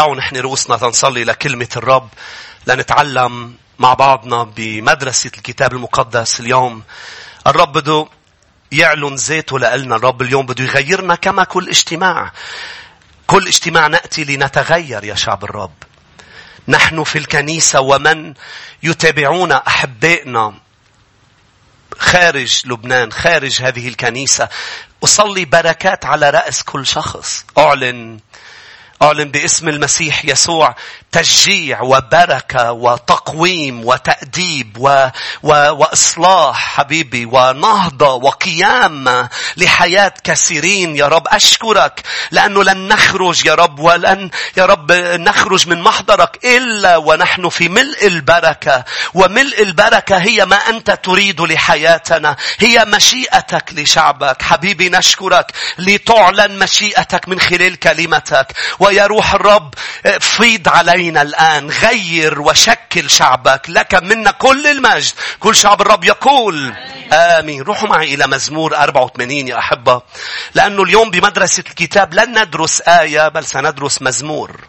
دعوا نحن رؤوسنا تنصلي لكلمة الرب لنتعلم مع بعضنا بمدرسة الكتاب المقدس اليوم. الرب بده يعلن ذاته لنا الرب اليوم بده يغيرنا كما كل اجتماع. كل اجتماع نأتي لنتغير يا شعب الرب. نحن في الكنيسة ومن يتابعون أحبائنا خارج لبنان خارج هذه الكنيسة. أصلي بركات على رأس كل شخص. أعلن أعلن باسم المسيح يسوع تشجيع وبركة وتقويم وتأديب و... و... وإصلاح حبيبي ونهضة وقيام لحياة كثيرين. يا رب أشكرك لأنه لن نخرج يا رب ولن يا رب نخرج من محضرك إلا ونحن في ملء البركة. وملء البركة هي ما أنت تريد لحياتنا هي مشيئتك لشعبك. حبيبي نشكرك لتعلن مشيئتك من خلال كلمتك. ويا روح الرب فيض علينا الآن غير وشكل شعبك لك منا كل المجد. كل شعب الرب يقول آمين. روحوا معي إلى مزمور 84 يا أحبة. لأنه اليوم بمدرسة الكتاب لن ندرس آية بل سندرس مزمور.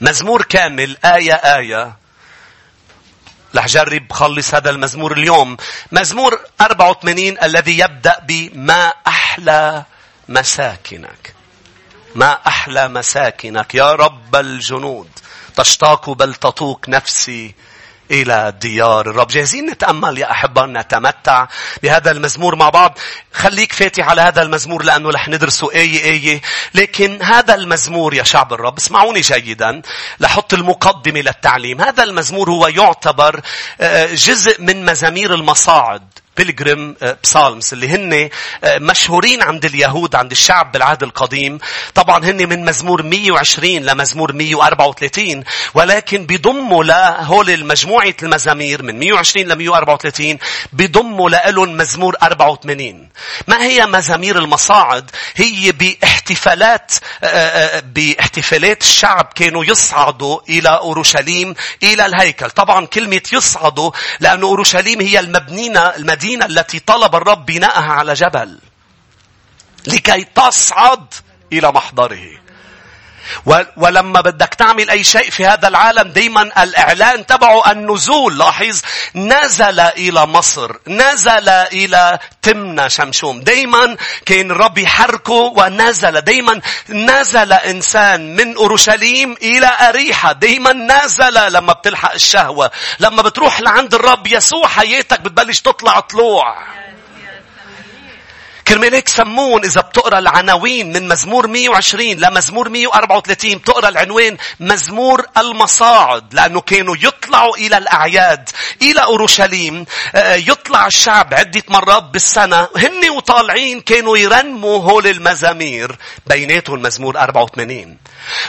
مزمور كامل آية آية. رح جرب خلص هذا المزمور اليوم. مزمور 84 الذي يبدأ بما أحلى مساكنك. ما أحلى مساكنك يا رب الجنود تشتاق بل تطوق نفسي إلى ديار الرب. جاهزين نتأمل يا أحبة نتمتع بهذا المزمور مع بعض. خليك فاتح على هذا المزمور لأنه رح ندرسه آية آية. لكن هذا المزمور يا شعب الرب اسمعوني جيدا لحط المقدمة للتعليم. هذا المزمور هو يعتبر آه، جزء من مزامير المصاعد. بيلغريم بسالمز اللي هن آه، مشهورين عند اليهود عند الشعب بالعهد القديم. طبعا هن من مزمور 120 لمزمور 134 ولكن بيضموا لهول المجموعة المزامير من 120 ل 134 بيضموا لهم مزمور 84 ما هي مزامير المصاعد؟ هي باحتفالات آه، باحتفالات الشعب كانوا يصعدوا إلى أورشليم إلى الهيكل. طبعا كلمة يصعدوا لأن أورشليم هي المبنية المدينة المدينة التي طلب الرب بناءها على جبل لكي تصعد إلى محضره. ولما بدك تعمل أي شيء في هذا العالم دايما الإعلان تبعه النزول. لاحظ نزل إلى مصر. نزل إلى تمنى شمشوم. دايما كان الرب يحركه ونزل. دايما نزل إنسان من أورشليم إلى أريحة. دايما نزل لما بتلحق الشهوة. لما بتروح لعند الرب يسوع حياتك بتبلش تطلع طلوع. كرمال هيك سمون إذا بتقرأ العناوين من مزمور 120 لمزمور 134 بتقرأ العنوان مزمور المصاعد لأنه كانوا يطلعوا إلى الأعياد إلى أورشليم آه، يطلع الشعب عدة مرات بالسنة هن وطالعين كانوا يرنموا هول المزامير بيناتهم مزمور 84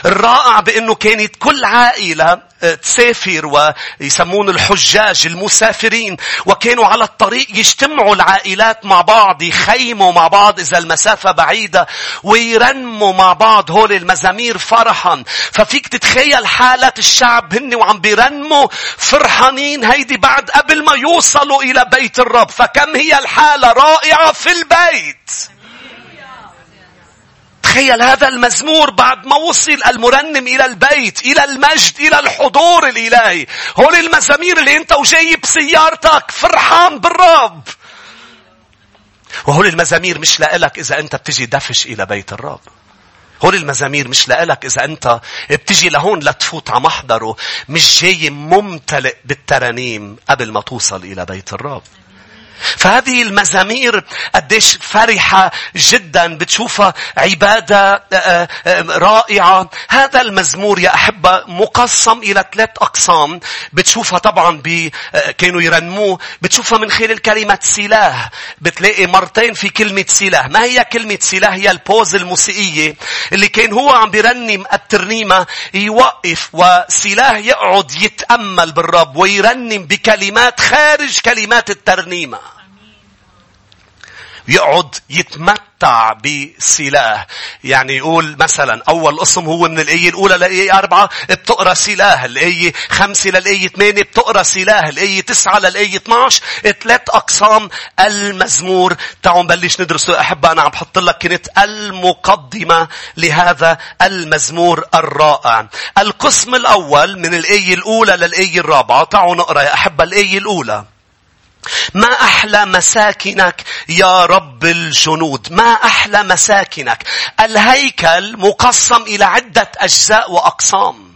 الرائع بأنه كانت كل عائلة آه، تسافر ويسمون الحجاج المسافرين وكانوا على الطريق يجتمعوا العائلات مع بعض يخيموا مع بعض إذا المسافة بعيدة ويرنموا مع بعض هول المزامير فرحا. ففيك تتخيل حالة الشعب هن وعم بيرنموا فرحانين هيدي بعد قبل ما يوصلوا إلى بيت الرب. فكم هي الحالة رائعة في البيت. تخيل هذا المزمور بعد ما وصل المرنم إلى البيت إلى المجد إلى الحضور الإلهي. هول المزامير اللي أنت وجايب سيارتك فرحان بالرب. وهول المزامير مش لإلك إذا أنت بتجي دفش إلى بيت الرب هول المزامير مش لإلك إذا أنت بتجي لهون لتفوت على محضره مش جاي ممتلئ بالترانيم قبل ما توصل إلى بيت الرب. فهذه المزامير قديش فرحة جدا بتشوفها عبادة آه، آه، رائعة. هذا المزمور يا أحبة مقسم إلى ثلاث أقسام. بتشوفها طبعا ب آه، كانوا يرنموه. بتشوفها من خلال كلمة سلاح. بتلاقي مرتين في كلمة سلاح. ما هي كلمة سلاح؟ هي البوز الموسيقية. اللي كان هو عم بيرنم الترنيمة يوقف وسلاح يقعد يتأمل بالرب ويرنم بكلمات خارج كلمات الترنيمة. يقعد يتمتع بسلاح يعني يقول مثلا أول قسم هو من الآية الأولى للآية أربعة بتقرأ سلاح الآية خمسة للآية ثمانية بتقرأ سلاح الآية تسعة للآية 12 ثلاث أقسام المزمور. تعالوا نبلش ندرسه أحب أنا عم بحط لك كنت المقدمة لهذا المزمور الرائع. القسم الأول من الآية الأولى للآية الرابعة. تعالوا نقرأ. يا أحبة الآية الأولى. ما أحلى مساكنك يا رب الجنود ما أحلى مساكنك الهيكل مقسم إلى عدة أجزاء وأقسام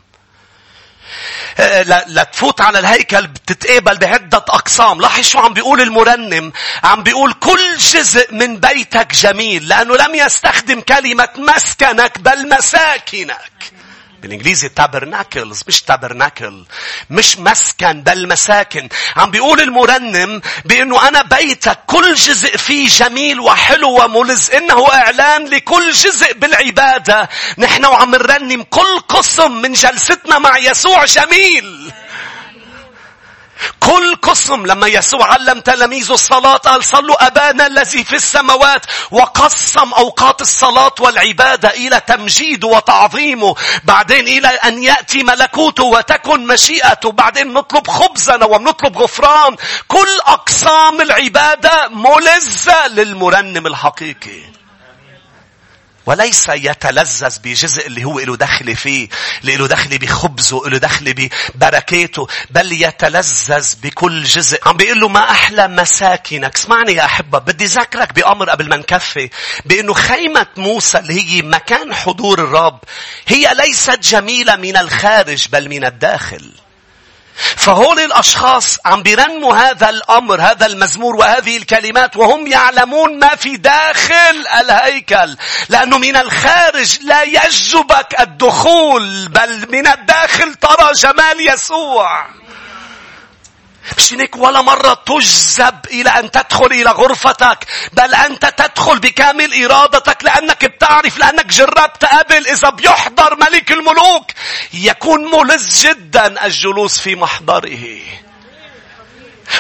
آه، لتفوت على الهيكل بتتقابل بعدة أقسام. لاحظ شو عم بيقول المرنم. عم بيقول كل جزء من بيتك جميل. لأنه لم يستخدم كلمة مسكنك بل مساكنك. بالإنجليزي تابرناكلز مش تابرناكل مش مسكن بل مساكن. عم بيقول المرنم بإنه أنا بيتك كل جزء فيه جميل وحلو وملز إنه إعلان لكل جزء بالعبادة. نحن وعم نرنم كل قسم من جلستنا مع يسوع جميل. كل قسم لما يسوع علم تلاميذه الصلاة قال صلوا أبانا الذي في السماوات وقسم أوقات الصلاة والعبادة إلى تمجيده وتعظيمه بعدين إلى أن يأتي ملكوته وتكن مشيئته بعدين نطلب خبزنا ونطلب غفران. كل أقسام العبادة ملزة للمرنم الحقيقي. وليس يتلذذ بجزء اللي هو له دخل فيه اللي له دخل بخبزه له دخل ببركاته بل يتلذذ بكل جزء. عم بيقول له ما أحلى مساكنك؟ اسمعني يا أحبة بدي ذكرك بأمر قبل ما نكفي بأنه خيمة موسى اللي هي مكان حضور الرب هي ليست جميلة من الخارج بل من الداخل. فهول الأشخاص عم بيرنموا هذا الأمر هذا المزمور وهذه الكلمات وهم يعلمون ما في داخل الهيكل لأنه من الخارج لا يجذبك الدخول بل من الداخل ترى جمال يسوع. مش هيك ولا مرة تجذب إلى أن تدخل إلى غرفتك بل أنت تدخل بكامل إرادتك لأنك بتعرف لأنك جربت قبل إذا بيحضر ملك الملوك. يكون ملز جدا الجلوس في محضره.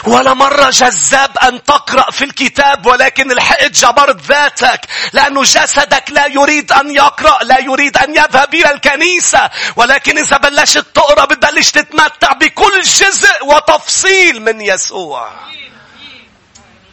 ولا مرة جذاب أن تقرأ في الكتاب ولكن الحقت جبرت ذاتك لأنه جسدك لا يريد أن يقرأ لا يريد أن يذهب إلى الكنيسة. ولكن إذا بلشت تقرأ بتبلش تتمتع بكل جزء وتفصيل من يسوع.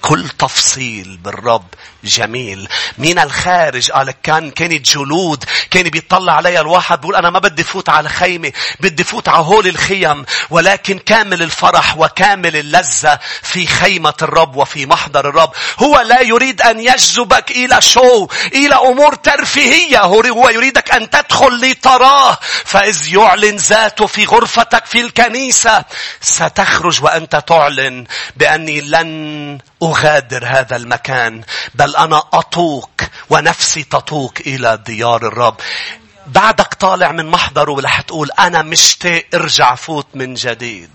كل تفصيل بالرب جميل. من الخارج قال كان كانت جلود كان بيطلع عليها الواحد بيقول أنا ما بدي فوت على خيمة بدي فوت على هول الخيم ولكن كامل الفرح وكامل اللذة في خيمة الرب وفي محضر الرب. هو لا يريد أن يجذبك إلى شو؟ إلى أمور ترفيهية. هو يريدك أن تدخل لتراه. فإذ يعلن ذاته في غرفتك في الكنيسة ستخرج وأنت تعلن بأني لن أغادر هذا المكان بل أنا أطوق ونفسي تطوق إلى ديار الرب. بعدك طالع من محضره ورح تقول أنا مشتاق ارجع فوت من جديد.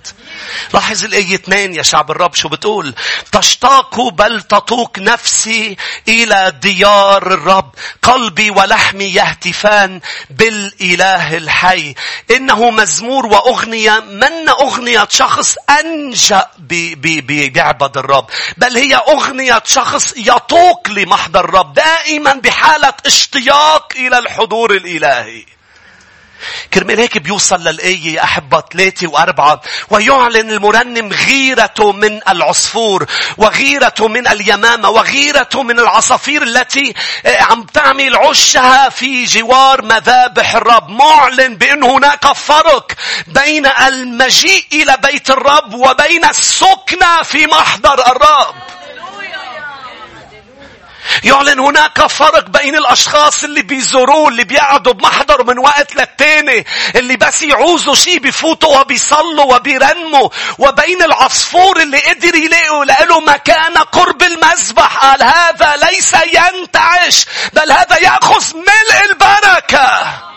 لاحظ الآية اثنين يا شعب الرب شو بتقول؟ تشتاق بل تطوق نفسي إلى ديار الرب. قلبي ولحمي يهتفان بالإله الحي. إنه مزمور وأغنية من أغنية شخص أنجأ بيعبد الرب. بل هي أغنية شخص يطوق لمحضر الرب. دائما بحالة اشتياق إلى الحضور الإلهي. الإلهي كرمال هيك بيوصل للآية يا أحبة ثلاثة وأربعة. ويعلن المرنم غيرته من العصفور وغيرته من اليمامة وغيرته من العصافير التي آه، عم تعمل عشها في جوار مذابح الرب. معلن بأن هناك فرق بين المجيء إلى بيت الرب وبين السكنة في محضر الرب. يعلن هناك فرق بين الأشخاص اللي بيزوروه اللي بيقعدوا بمحضر من وقت للتاني اللي بس يعوزوا شيء بفوتوا وبيصلوا وبيرنموا وبين العصفور اللي قدر يلاقوا له مكان قرب المذبح. قال هذا ليس ينتعش بل هذا يأخذ ملء البركة.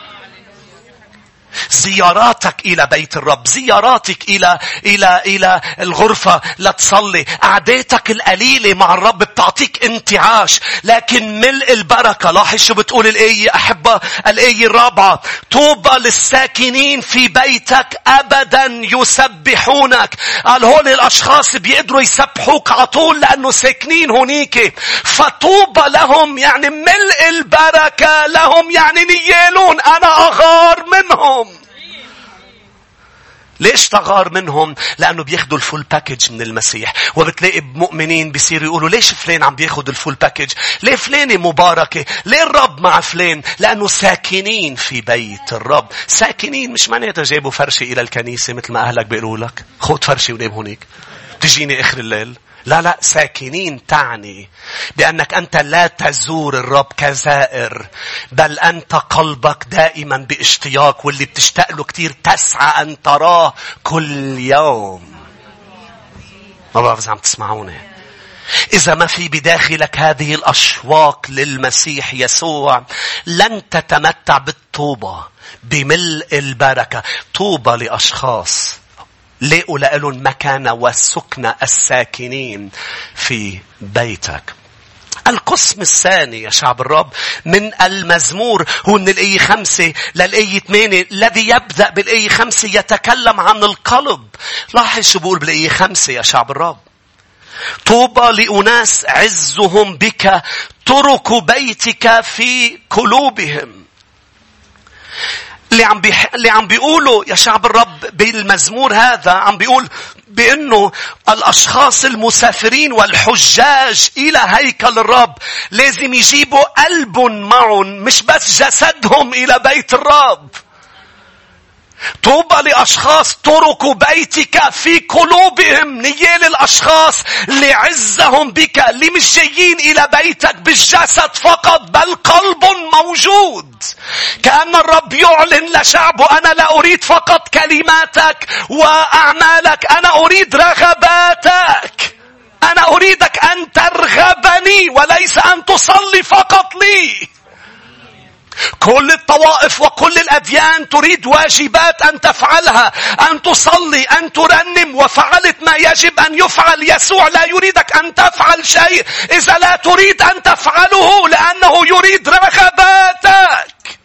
زياراتك إلى بيت الرب زياراتك إلى, إلى, إلى الغرفة لتصلي قعدتك القليلة مع الرب بتعطيك انتعاش. لكن ملء البركة لاحظ شو بتقول الآية أحبة؟ الآية الرابعة طوبى للساكنين في بيتك أبدا يسبحونك. قال هول الأشخاص بيقدروا يسبحوك على طول لأنه ساكنين هنيك فطوبى لهم يعني ملء البركة لهم يعني نيالون أنا أغار منهم. ليش تغار منهم؟ لأنه بياخدوا ال full package من المسيح. وبتلاقي مؤمنين بيصيروا يقولوا ليش فلان عم بياخد ال full package؟ ليه فلانة مباركة؟ ليه الرب مع فلان؟ لأنه ساكنين في بيت الرب. ساكنين مش معناتها جابوا فرشة إلى الكنيسة مثل ما أهلك بيقولوا لك. خد فرشة ونام هونيك. تجيني آخر الليل. لا لا ساكنين تعني بأنك أنت لا تزور الرب كزائر بل أنت قلبك دائما باشتياق واللي بتشتاق له كتير تسعى أن تراه كل يوم. ما بعرف إذا عم تسمعوني. إذا ما في بداخلك هذه الأشواق للمسيح يسوع لن تتمتع بالطوبة بملء البركة. طوبى لأشخاص. لقوا لهم مكانة وسكنة الساكنين في بيتك. القسم الثاني يا شعب الرب من المزمور هو من الآية خمسة للآية ثمانية الذي يبدأ بالآية خمسة يتكلم عن القلب. لاحظ شو بقول بالآية خمسة يا شعب الرب. طوبى لأناس عزهم بك ترك بيتك في قلوبهم. اللي عم بيح... اللي عم بيقولوا يا شعب الرب بالمزمور هذا عم بيقول بأنه الأشخاص المسافرين والحجاج إلى هيكل الرب لازم يجيبوا قلب معهم مش بس جسدهم إلى بيت الرب. طوبى لأشخاص تركوا بيتك في قلوبهم نيال الأشخاص لعزهم بك اللي مش جايين إلى بيتك بالجسد فقط بل قلب موجود. كأن الرب يعلن لشعبه أنا لا أريد فقط كلماتك وأعمالك أنا أريد رغباتك. أنا أريدك أن ترغبني وليس أن تصلي فقط لي. كل الطوائف وكل الأديان تريد واجبات أن تفعلها أن تصلي أن ترنم وفعلت ما يجب أن يفعل. يسوع لا يريدك أن تفعل شيء. إذا لا تريد أن تفعله لأنه يريد رغباتك.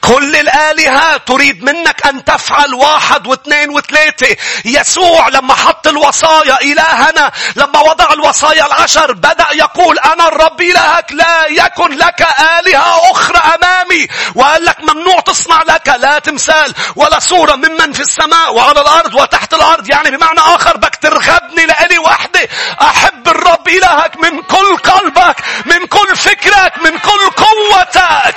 كل الآلهة تريد منك أن تفعل واحد واثنين وثلاثة. يسوع لما حط الوصايا إلهنا لما وضع الوصايا العشر بدأ يقول أنا الرب إلهك لا يكن لك آلهة أخرى أمامي. وقال لك ممنوع تصنع لك لا تمثال ولا صورة ممن في السماء وعلى الأرض وتحت الأرض. يعني بمعنى آخر بك ترغبني لإلي وحدي. أحب الرب إلهك من كل قلبك من كل فكرك من كل قوتك.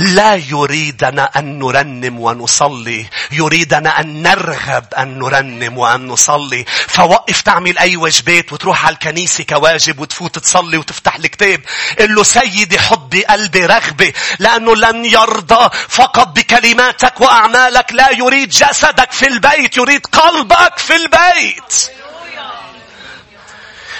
لا يريدنا أن نرنم ونصلي. يريدنا أن نرغب أن نرنم وأن نصلي. فوقف تعمل أي واجبات وتروح على الكنيسة كواجب وتفوت تصلي وتفتح الكتاب. قل له سيدي حبي قلبي رغبة لأنه لن يرضى. فقط بكلماتك وأعمالك لا يريد جسدك في البيت يريد قلبك في البيت.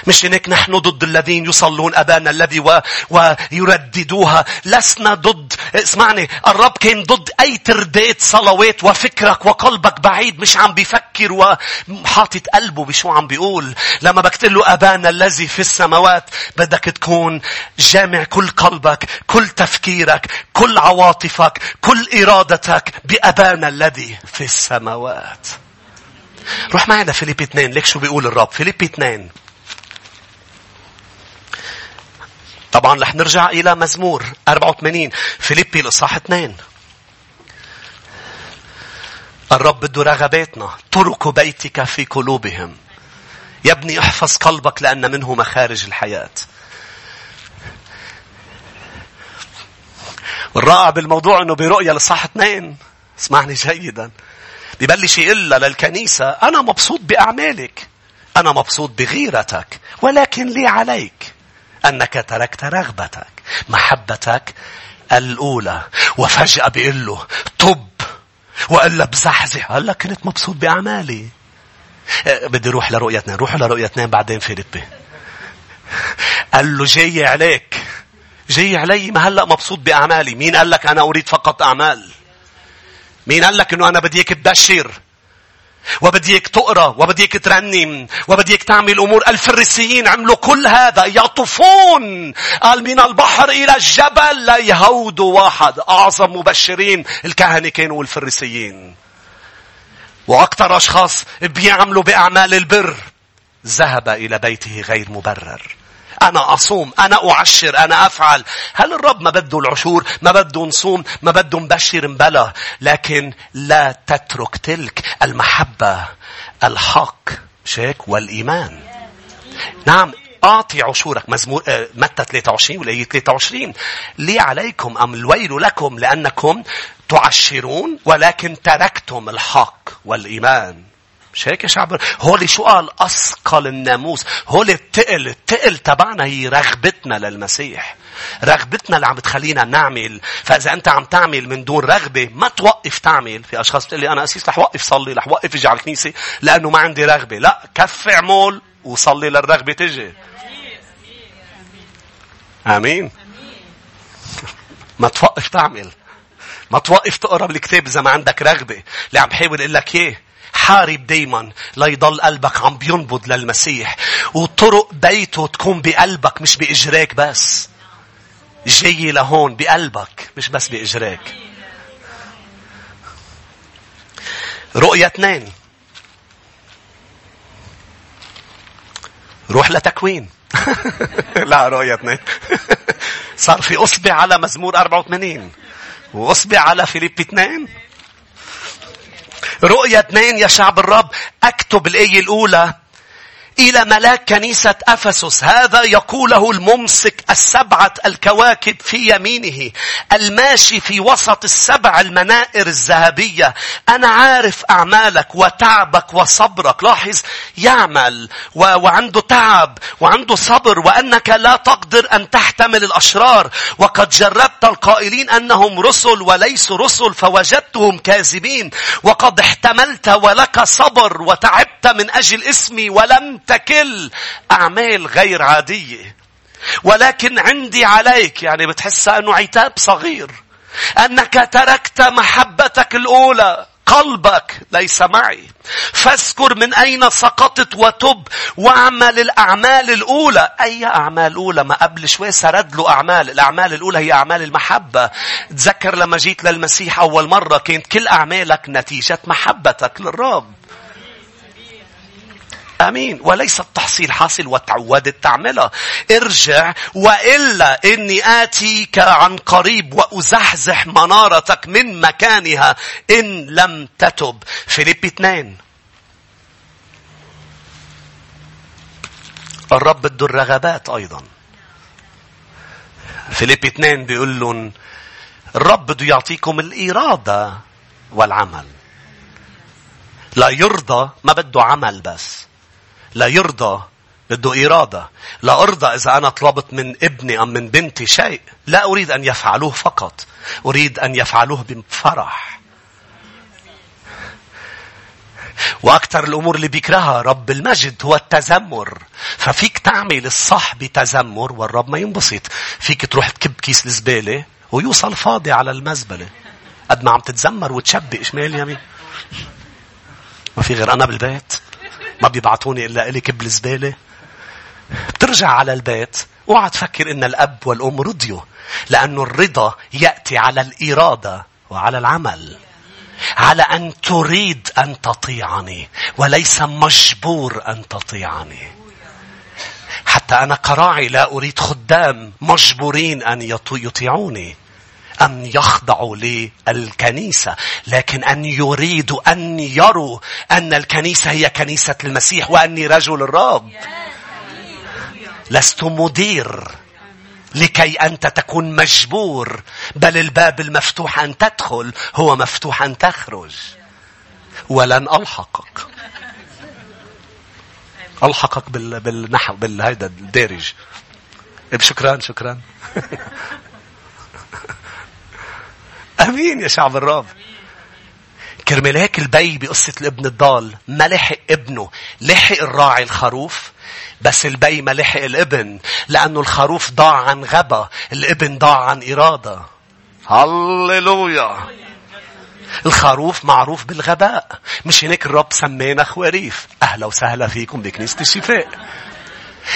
مش هيك نحن ضد الذين يصلون أبانا الذي و... ويرددوها. لسنا ضد. اسمعني الرب كان ضد أي تردات صلوات وفكرك وقلبك بعيد مش عم بيفكر وحاطط قلبه بشو عم بيقول. لما بكتب له أبانا الذي في السماوات بدك تكون جامع كل قلبك كل تفكيرك كل عواطفك كل إرادتك بأبانا الذي في السماوات. روح معنا فيليبي 2 ليك شو بيقول الرب. فيليبي 2 طبعا رح نرجع إلى مزمور 84 فيليبي الإصحاح 2 الرب بده رغباتنا ترك بيتك في قلوبهم. يا ابني احفظ قلبك لأن منه مخارج الحياة. والرائع بالموضوع إنه برؤية لصح اثنين. اسمعني جيدا. ببلش يقول للكنيسة أنا مبسوط بأعمالك. أنا مبسوط بغيرتك ولكن لي عليك. أنك تركت رغبتك محبتك الأولى. وفجأة بيقول له طب. وقال بزحزح. لك كنت مبسوط بأعمالي. أه، بدي أروح لرؤية اثنين روح لرؤية اثنين بعدين فيليبي قال له جاي عليك. جاي علي. ما هلأ مبسوط بأعمالي. مين قال لك أنا أريد فقط أعمال؟ مين قال لك أنه أنا بديك تبشر؟ وبديك تقرأ وبديك ترنم وبديك تعمل أمور. الفريسيين عملوا كل هذا يطوفون قال من البحر إلى الجبل لا يهودوا واحد أعظم مبشرين الكهنة كانوا الفريسيين. وأكثر أشخاص بيعملوا بأعمال البر ذهب إلى بيته غير مبرر. أنا أصوم أنا أعشر أنا أفعل. هل الرب ما بده العشور؟ ما بده نصوم؟ ما بده نبشر مبلا؟ لكن لا تترك تلك المحبة الحق مش هيك؟ والإيمان. نعم أعطي عشورك. مزمور آه، متى 23 والآية 23 لي عليكم أم الويل لكم لأنكم تعشرون ولكن تركتم الحق والإيمان. مش هيك يا شعب؟ هولي شو قال؟ أثقل الناموس. هولي التقل التقل تبعنا هي رغبتنا للمسيح. رغبتنا اللي عم بتخلينا نعمل. فإذا أنت عم تعمل من دون رغبة ما توقف تعمل. في أشخاص بتقول لي أنا أسيس رح وقف صلي رح وقف أجي على الكنيسة لأنه ما عندي رغبة. لا كف عمول وصلي للرغبة تجي. آمين. ما توقف تعمل. ما توقف تقرا بالكتاب إذا ما عندك رغبة. اللي عم بحاول أقول لك إيه؟ حارب دايما ليضل قلبك عم بينبض للمسيح. وطرق بيته تكون بقلبك مش بإجراك بس. جاي لهون بقلبك مش بس بإجراك. رؤية اثنين. روح لتكوين. لا رؤية اثنين. صار في أصبع على مزمور 84 وأصبع على فيليب اثنين. رؤية اثنين يا شعب الرب اكتب الآية الأولى. إلى ملاك كنيسة أفسس. هذا يقوله الممسك السبعة الكواكب في يمينه الماشي في وسط السبع المنائر الذهبية. أنا عارف أعمالك وتعبك وصبرك. لاحظ يعمل و... وعنده تعب وعنده صبر وأنك لا تقدر أن تحتمل الأشرار. وقد جربت القائلين أنهم رسل وليسوا رسل فوجدتهم كاذبين. وقد احتملت ولك صبر وتعبت من أجل اسمي ولم تكل أعمال غير عادية. ولكن عندي عليك يعني بتحسها أنه عتاب صغير. أنك تركت محبتك الأولى قلبك ليس معي. فاذكر من أين سقطت وتب واعمل الأعمال الأولى. أي أعمال أولى؟ ما قبل شوي سرد له أعمال. الأعمال الأولى هي أعمال المحبة. تذكر لما جيت للمسيح أول مرة كانت كل أعمالك نتيجة محبتك للرب. آمين. وليس التحصيل حاصل وتعودت تعملها ارجع وإلا إني آتيك عن قريب وأزحزح منارتك من مكانها إن لم تتب. فيليب اثنين. الرب بده الرغبات أيضا. فيليب اثنين بيقول لهم الرب بده يعطيكم الإرادة والعمل. لا يرضى ما بده عمل بس. لا يرضى بده إرادة. لا أرضى إذا أنا طلبت من ابني أم من بنتي شيء. لا أريد أن يفعلوه فقط. أريد أن يفعلوه بفرح. وأكثر الأمور اللي بيكرهها رب المجد هو التذمر. ففيك تعمل الصح بتذمر والرب ما ينبسط. فيك تروح تكب كيس الزبالة ويوصل فاضي على المزبلة. قد ما عم تتذمر وتشبق شمال يمين. ما في غير أنا بالبيت. ما بيبعتوني إلا إلي كب الزبالة بترجع على البيت اوعى تفكر إن الأب والأم رضيوا لأنه الرضا يأتي على الإرادة وعلى العمل على أن تريد أن تطيعني وليس مجبور أن تطيعني. حتى أنا كراعي لا أريد خدام مجبورين أن يطيعوني. أن يخضعوا للكنيسة لكن أن يريدوا أن يروا أن الكنيسة هي كنيسة المسيح وأني رجل الرب. لست مدير لكي أنت تكون مجبور بل الباب المفتوح أن تدخل هو مفتوح أن تخرج. ولن ألحقك. ألحقك بال... بالنحو بالهيدا الدارج شكرا شكرا أمين يا شعب الرب كرمال هيك البي بقصة الابن الضال. ما لحق ابنه لحق الراعي الخروف بس البي ما لحق الابن لأنه الخروف ضاع عن غبا الابن ضاع عن إرادة. هللويا. الخروف معروف بالغباء. مش هيك الرب سمينا خواريف أهلا وسهلا فيكم بكنيسة الشفاء.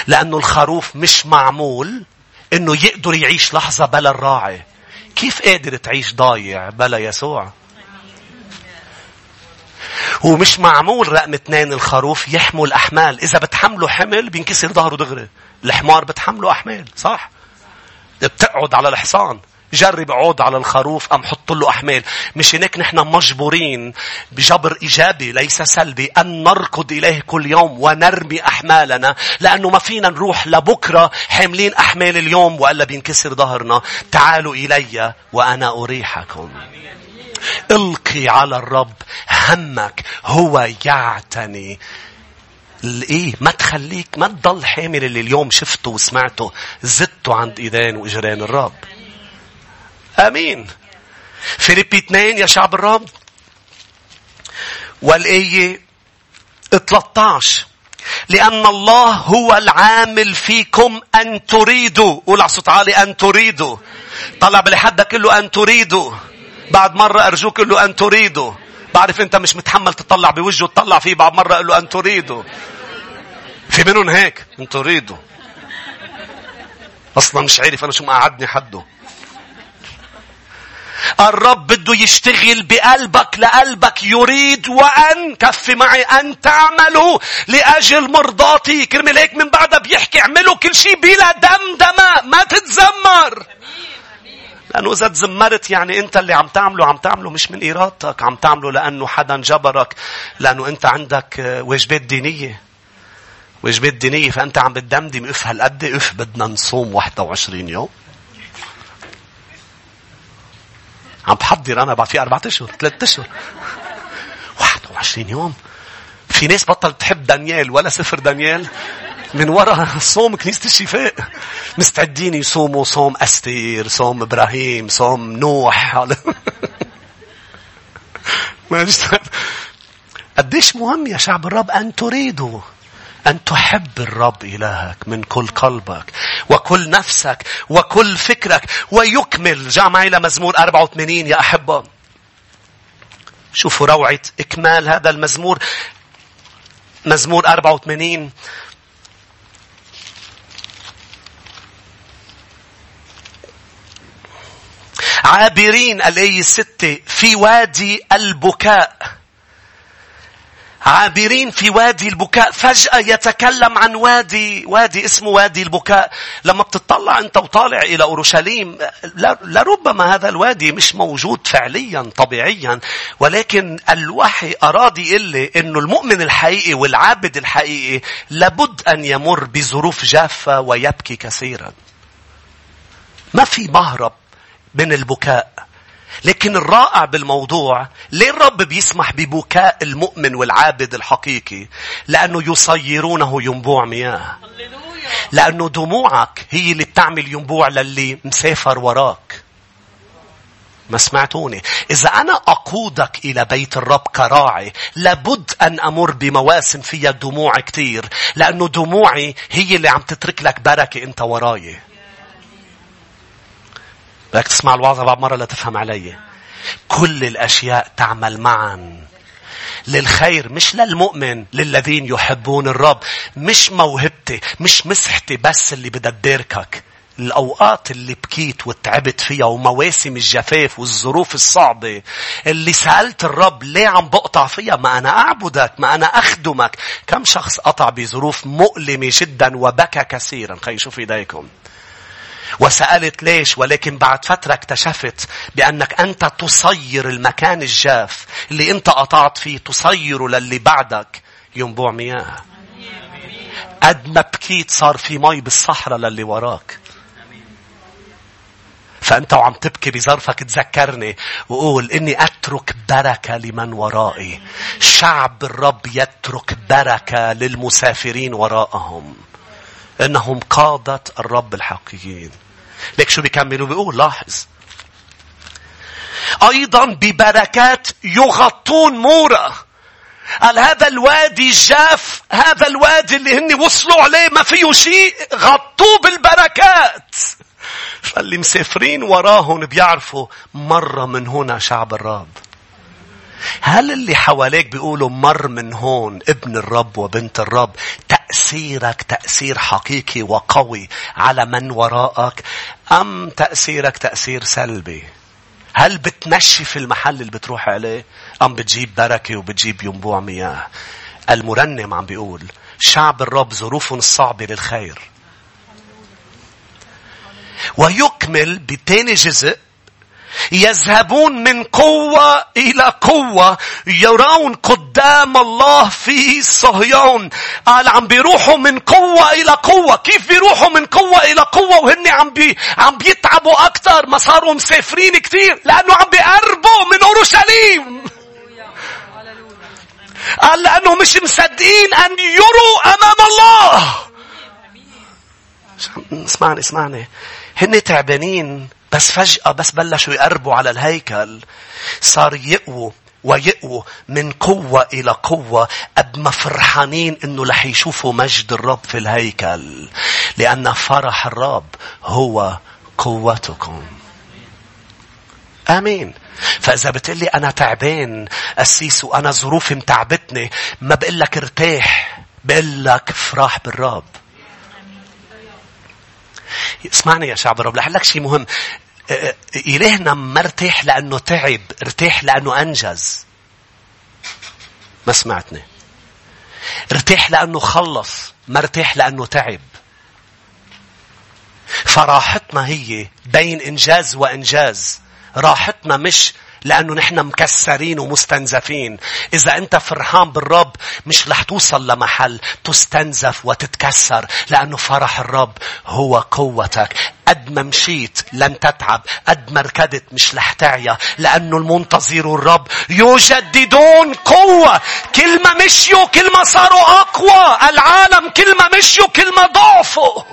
لأنه الخروف مش معمول إنه يقدر يعيش لحظة بلا الراعي. كيف قادر تعيش ضايع بلا يسوع؟ هو مش معمول رقم اثنين الخروف يحمل أحمال. إذا بتحمله حمل بينكسر ظهره دغري. الحمار بتحمله أحمال صح؟ بتقعد على الحصان. جرب عود على الخروف أم حط له أحمال. مش هيك نحن مجبورين بجبر إيجابي ليس سلبي أن نركض إليه كل يوم ونرمي أحمالنا لأنه ما فينا نروح لبكرة حاملين أحمال اليوم وإلا بينكسر ظهرنا. تعالوا إلي وأنا أريحكم. القي على الرب همك هو يعتني. الايه ما تخليك ما تضل حامل اللي اليوم شفته وسمعته زدته عند إيدين واجران الرب. آمين. فيليبي 2 يا شعب الرب والآية 13 لأن الله هو العامل فيكم أن تريدوا. قول على صوت عالي أن تريدوا. طلع بلحدك له أن تريدوا. بعد مرة أرجوك له أن تريدوا. بعرف أنت مش متحمل تطلع بوجهه تطلع فيه بعد مرة قل له أن تريدوا. في منهم هيك؟ أن تريدوا. أصلا مش عارف أنا شو قعدني حده. الرب بده يشتغل بقلبك لقلبك يريد وأن كفي معي أن تعملوا لأجل مرضاتي. كرمال هيك من بعدها بيحكي اعملوا كل شيء بلا دمدمة ما تتذمر. لأنه إذا تزمرت يعني أنت اللي عم تعمله عم تعمله مش من إرادتك عم تعمله لأنه حدا جبرك. لأنه أنت عندك واجبات دينية. واجبات دينية فأنت عم بتدمدم اف هالقد اف بدنا نصوم 21 يوم. عم بحضر أنا بعد في أربعة أشهر ثلاثة أشهر. 21 يوم. في ناس بطلت تحب دانيال ولا سفر دانيال. من وراء صوم كنيسة الشفاء. مستعدين يصوموا صوم أستير صوم إبراهيم صوم نوح. قديش مهم يا شعب الرب أن تريدوا؟ أن تحب الرب إلهك من كل قلبك وكل نفسك وكل فكرك ويكمل. جاء معي لمزمور 84 يا أحبة. شوفوا روعة إكمال هذا المزمور. مزمور 84 عابرين الآية الستة في وادي البكاء. عابرين في وادي البكاء. فجأة يتكلم عن وادي وادي اسمه وادي البكاء. لما بتطلع أنت وطالع إلى أورشليم لربما هذا الوادي مش موجود فعليا طبيعيا. ولكن الوحي أراد يقول لي أنه المؤمن الحقيقي والعابد الحقيقي لابد أن يمر بظروف جافة ويبكي كثيرا. ما في مهرب من البكاء. لكن الرائع بالموضوع ليه الرب بيسمح ببكاء المؤمن والعابد الحقيقي؟ لأنه يصيرونه ينبوع مياه. لأنه دموعك هي اللي بتعمل ينبوع للي مسافر وراك. ما سمعتوني؟ إذا أنا أقودك إلى بيت الرب كراعي لابد أن أمر بمواسم فيها دموع كتير لأنه دموعي هي اللي عم تترك لك بركة أنت وراي. بدك تسمع الوعظة بعد مرة لتفهم علي. كل الأشياء تعمل معا. للخير مش للمؤمن للذين يحبون الرب. مش موهبتي مش مسحتي بس اللي بدها تباركك الأوقات اللي بكيت وتعبت فيها ومواسم الجفاف والظروف الصعبة اللي سألت الرب ليه عم بقطع فيها؟ ما أنا أعبدك ما أنا أخدمك. كم شخص قطع بظروف مؤلمة جدا وبكى كثيرا. خلي شوف إيديكم. وسألت ليش ولكن بعد فترة اكتشفت بأنك أنت تصير المكان الجاف اللي أنت قطعت فيه تصيره للي بعدك ينبوع مياه قد ما بكيت صار في مي بالصحراء للي وراك فأنت وعم تبكي بظرفك تذكرني وقول إني أترك بركة لمن ورائي. شعب الرب يترك بركة للمسافرين وراءهم. إنهم قادة الرب الحقيقيين. ليك شو بيكملوا بيقول لاحظ. أيضا ببركات يغطون مورا. قال هذا الوادي الجاف هذا الوادي اللي هن وصلوا عليه ما فيه شيء غطوه بالبركات فاللي مسافرين وراهم بيعرفوا مرة من هنا شعب الرب هل اللي حواليك بيقولوا مر من هون ابن الرب وبنت الرب؟ تأثيرك تأثير حقيقي وقوي على من وراءك أم تأثيرك تأثير سلبي؟ هل بتنشف المحل اللي بتروح عليه؟ أم بتجيب بركة وبتجيب ينبوع مياه؟ المرنم عم بيقول شعب الرب ظروفهم الصعبة للخير. ويكمل بتاني جزء يذهبون من قوة إلى قوة يرون قدام الله في صهيون. قال عم بيروحوا من قوة إلى قوة. كيف بيروحوا من قوة إلى قوة؟ وهن عم بي عم بيتعبوا أكثر. ما صاروا مسافرين كثير لأنه عم بيقربوا من أورشليم. قال لأنه مش مصدقين أن يروا أمام الله. اسمعني اسمعني. هن تعبانين. بس فجأة بس بلشوا يقربوا على الهيكل صار يقووا ويقووا من قوة إلى قوة قد ما فرحانين إنه رح يشوفوا مجد الرب في الهيكل. لأن فرح الرب هو قوتكم. آمين. فإذا بتقلي أنا تعبان أسيس وأنا ظروفي متعبتني ما بقول لك ارتاح بقول لك افرح بالرب. اسمعني يا شعب الرب لك شيء مهم. إلهنا مرتاح لأنه تعب ارتاح لأنه أنجز. ما سمعتني. ارتاح لأنه خلص ما ارتاح لأنه تعب. فراحتنا هي بين إنجاز وإنجاز. راحتنا مش لأنه نحن مكسرين ومستنزفين. إذا أنت فرحان بالرب مش رح توصل لمحل تستنزف وتتكسر لأنه فرح الرب هو قوتك. قد ما مشيت لن تتعب. قد ما ركضت مش رح تعيا. لأنه المنتظر الرب يجددون قوة. كل ما مشيوا كل ما صاروا أقوى. العالم كل ما مشيوا كل ما ضعفوا.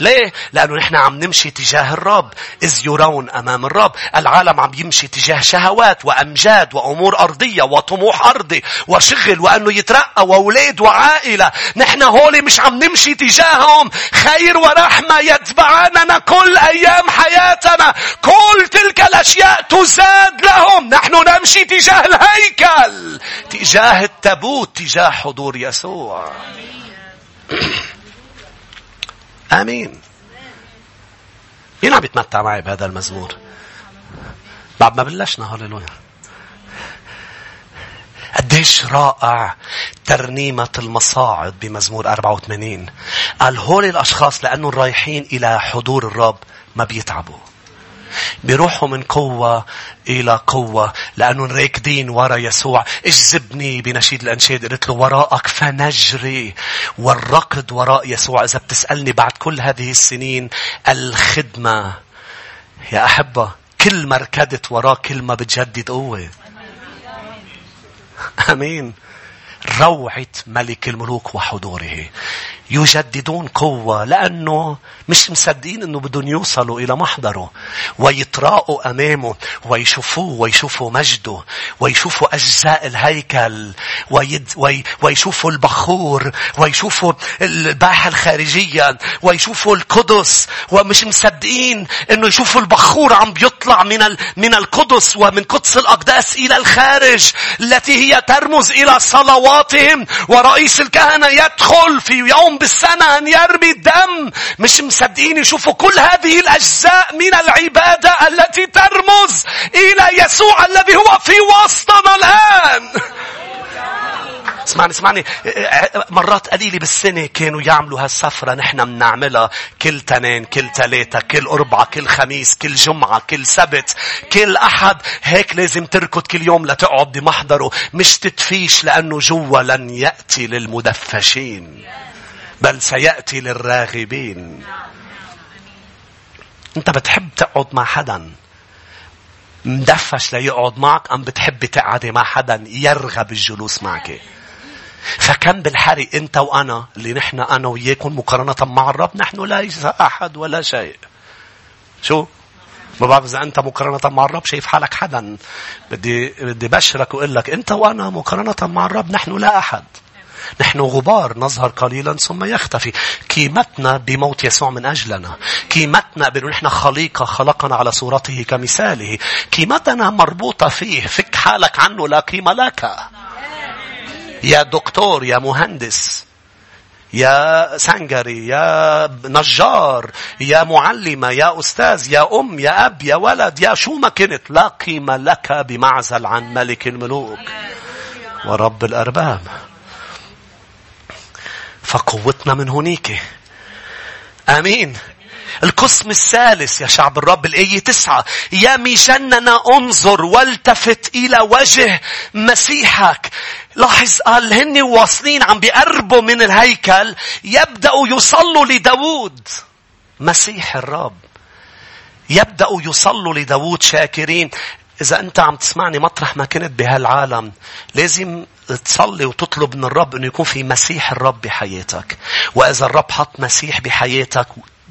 ليه؟ لأنه نحن عم نمشي تجاه الرب. إذ يرون أمام الرب. العالم عم يمشي تجاه شهوات وأمجاد وأمور أرضية وطموح أرضي وشغل وأنه يترقى وأولاد وعائلة. نحن هولي مش عم نمشي تجاههم. خير ورحمة يتبعاننا كل أيام حياتنا. كل تلك الأشياء تزاد لهم. نحن نمشي تجاه الهيكل. تجاه التابوت. تجاه حضور يسوع. آمين. مين عم يتمتع معي بهذا المزمور؟ بعد ما بلشنا هاليلويا. قديش رائع ترنيمة المصاعد بمزمور 84. قال هول الأشخاص لأنهم رايحين إلى حضور الرب ما بيتعبوا. بيروحوا من قوة إلى قوة لأنهم راكدين ورا يسوع. اجذبني بنشيد الأنشاد قلت له وراءك فنجري. والركض وراء يسوع إذا بتسألني بعد كل هذه السنين الخدمة. يا أحبة كل ما ركضت وراه كل ما بتجدد قوة. أمين. روعة ملك الملوك وحضوره. يجددون قوة لأنه مش مصدقين أنه بدهم يوصلوا إلى محضره ويتراءوا أمامه ويشوفوه ويشوفوا مجده ويشوفوا أجزاء الهيكل ويد وي ويشوفوا البخور ويشوفوا الباحة الخارجية ويشوفوا القدس ومش مصدقين أنه يشوفوا البخور عم بيطلع من ال من القدس ومن قدس الأقداس إلى الخارج التي هي ترمز إلى صلواتهم ورئيس الكهنة يدخل في يوم بالسنة أن يرمي الدم. مش مصدقين يشوفوا كل هذه الأجزاء من العبادة التي ترمز إلى يسوع الذي هو في وسطنا الآن. اسمعني اسمعني. مرات قليلة بالسنة كانوا يعملوا هالسفرة نحن بنعملها. كل تنين كل ثلاثة كل أربعة كل خميس كل جمعة كل سبت كل أحد. هيك لازم تركض كل يوم لتقعد بمحضره. مش تتفيش لأنه جوا لن يأتي للمدفشين. بل سيأتي للراغبين. أنت بتحب تقعد مع حدا؟ مدفش ليقعد معك أم بتحب تقعدي مع حدا يرغب الجلوس معك؟ فكم بالحري أنت وأنا اللي نحن أنا وياكم مقارنة مع الرب نحن ليس أحد ولا شيء. شو؟ ما بعرف إذا أنت مقارنة مع الرب شايف حالك حدا. بدي بدي بشرك وأقول لك أنت وأنا مقارنة مع الرب نحن لا أحد. نحن غبار نظهر قليلا ثم يختفي. قيمتنا بموت يسوع من أجلنا. قيمتنا بأنه نحن خليقة خلقنا على صورته كمثاله. قيمتنا مربوطة فيه. فك حالك عنه لا قيمة لك. يا دكتور يا مهندس يا سنجري يا نجار يا معلمة يا أستاذ يا أم يا أب يا ولد يا شو ما كنت. لا قيمة لك بمعزل عن ملك الملوك. ورب الأرباب. فقوتنا من هنيك. آمين. القسم الثالث يا شعب الرب الآية تسعة. يا مجننا انظر والتفت إلى وجه مسيحك. لاحظ قال هن واصلين عم بيقربوا من الهيكل. يبدأوا يصلوا لداود مسيح الرب. يبدأوا يصلوا لداود شاكرين. إذا أنت عم تسمعني مطرح ما كنت بهالعالم لازم تصلي وتطلب من الرب أنه يكون في مسيح الرب بحياتك. وإذا الرب حط مسيح بحياتك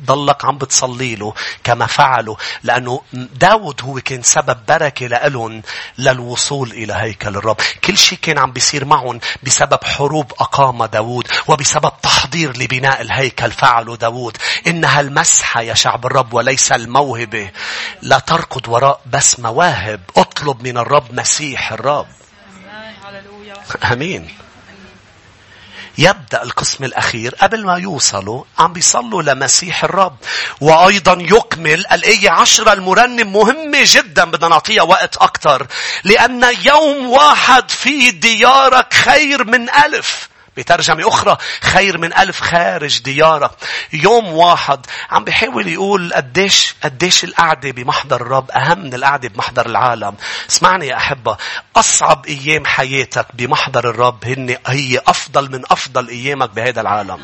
ضلك عم بتصلي له كما فعلوا لأنه داود هو كان سبب بركة لهم للوصول إلى هيكل الرب. كل شيء كان عم بيصير معهم بسبب حروب أقام داود وبسبب تحضير لبناء الهيكل فعلوا داود. إنها المسحة يا شعب الرب وليس الموهبة لا تركض وراء بس مواهب. اطلب من الرب مسيح الرب. أمين. يبدأ القسم الأخير قبل ما يوصلوا عم بيصلوا لمسيح الرب. وأيضا يكمل الآية عشرة المرنم مهمة جدا بدنا نعطيها وقت أكثر لأن يوم واحد في ديارك خير من ألف. بترجمة أخرى خير من ألف خارج ديارك يوم واحد عم بيحاول يقول قديش قديش القعدة بمحضر الرب أهم من القعدة بمحضر العالم. اسمعني يا أحبة أصعب أيام حياتك بمحضر الرب هن هي أفضل من أفضل أيامك بهذا العالم.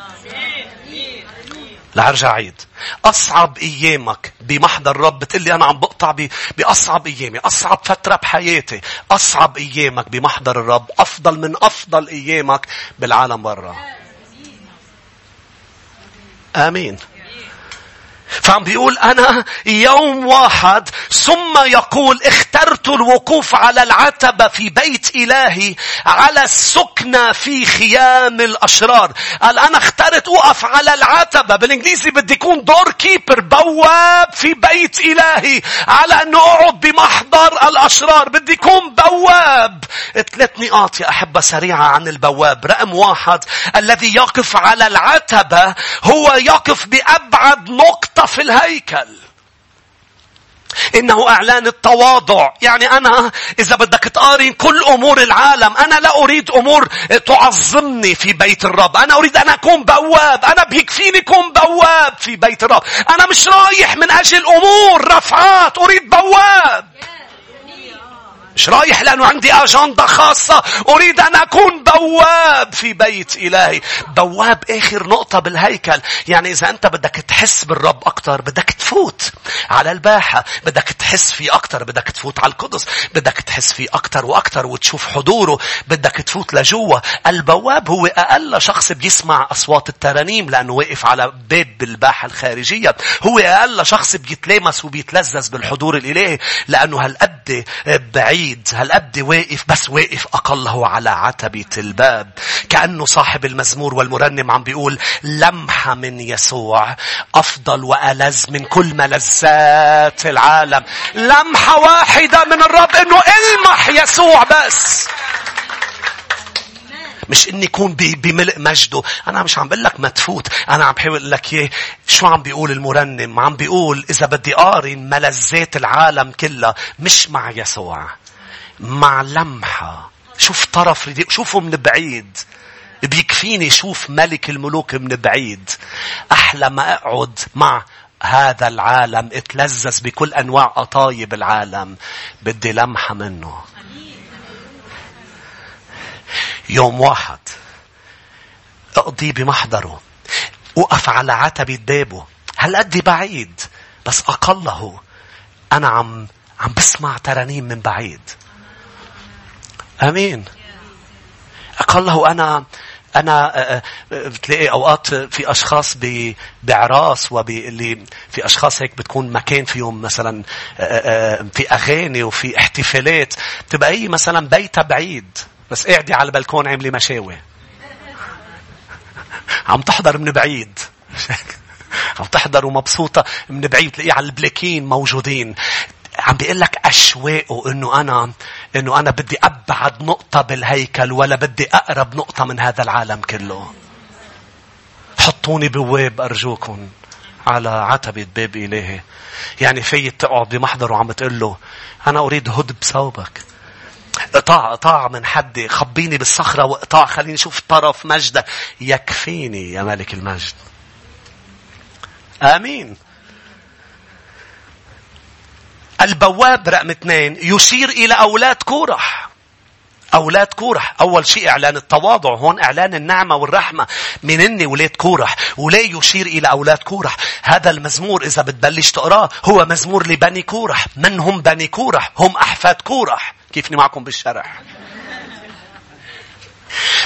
لارجع عيد أصعب أيامك بمحضر الرب بتقول لي أنا عم بقطع بأصعب أيامي أصعب فترة بحياتي. أصعب أيامك بمحضر الرب. أفضل من أفضل أيامك بالعالم برا. آمين. فعم بيقول أنا يوم واحد ثم يقول اخترت الوقوف على العتبة في بيت إلهي على السكنة في خيام الأشرار. قال أنا اخترت أقف على العتبة. بالإنجليزي بدي يكون دور كيبر بواب في بيت إلهي على أنه أقعد بمحضر الأشرار. بدي يكون بواب. ثلاث نقاط يا أحبة سريعة عن البواب. رقم واحد الذي يقف على العتبة هو يقف بأبعد نقطة في الهيكل إنه إعلان التواضع. يعني أنا إذا بدك تقارن كل أمور العالم أنا لا أريد أمور تعظمني في بيت الرب. أنا أريد أن أكون بواب. أنا بيكفيني كون بواب في بيت الرب. أنا مش رايح من أجل أمور رفعات. أريد بواب. مش رايح لأنه عندي أجندة خاصة. أريد أن أكون بواب في بيت إلهي. بواب آخر نقطة بالهيكل. يعني إذا أنت بدك تحس بالرب أكتر بدك تفوت على الباحة. بدك تحس فيه أكتر. بدك تفوت على القدس. بدك تحس فيه أكتر وأكتر وتشوف حضوره. بدك تفوت لجوا. البواب هو أقل شخص بيسمع أصوات الترانيم لأنه واقف على باب الباحة الخارجية. هو أقل شخص بيتلامس وبيتلذذ بالحضور الإلهي لأنه هالقد بعيد بعيد هالقد واقف؟ بس واقف أقله على عتبة الباب. كأنه صاحب المزمور والمرنم عم بيقول لمحة من يسوع أفضل وألذ من كل ملذات العالم. لمحة واحدة من الرب إنه المح يسوع بس. مش إني يكون بملء مجده. أنا مش عم بقول لك ما تفوت. أنا عم بحاول لك اياه شو عم بيقول المرنم؟ عم بيقول إذا بدي قارن ملذات العالم كلها مش مع يسوع. مع لمحة. شوف طرف رديء شوفه من بعيد. بيكفيني شوف ملك الملوك من بعيد. أحلى ما أقعد مع هذا العالم. اتلذذ بكل أنواع قطايب العالم. بدي لمحة منه. يوم واحد أقضي بمحضره. وقف على عتبة بابه. هالقد بعيد؟ بس أقله أنا عم عم بسمع ترانيم من بعيد. آمين قال له أنا أنا آه، آه، بتلاقي أوقات في أشخاص بعراس وباللي في أشخاص هيك بتكون مكان فيهم مثلا آه، في أغاني وفي احتفالات تبقى هي مثلا بيتها بعيد بس قاعدة على البلكون عاملة مشاوي عم تحضر من بعيد. عم تحضر ومبسوطة من بعيد تلاقيه على البلاكين موجودين. عم بيقول لك أشواقه إنه أنا إنه أنا بدي أبعد نقطة بالهيكل ولا بدي أقرب نقطة من هذا العالم كله. حطوني بواب أرجوكم على عتبة باب إلهي. يعني في تقعد بمحضر وعم تقول له أنا أريد هدب ثوبك. قطاع قطاع من حدي خبيني بالصخرة وقطاع خليني أشوف طرف مجدك يكفيني يا ملك المجد آمين البواب رقم اثنين يشير إلى أولاد كورح. أولاد كورح. أول شيء إعلان التواضع هون إعلان النعمة والرحمة. من إني ولاد كورح؟ وليه يشير إلى أولاد كورح؟ هذا المزمور إذا بتبلش تقراه هو مزمور لبني كورح. من هم بني كورح؟ هم أحفاد كورح. كيفني معكم بالشرح؟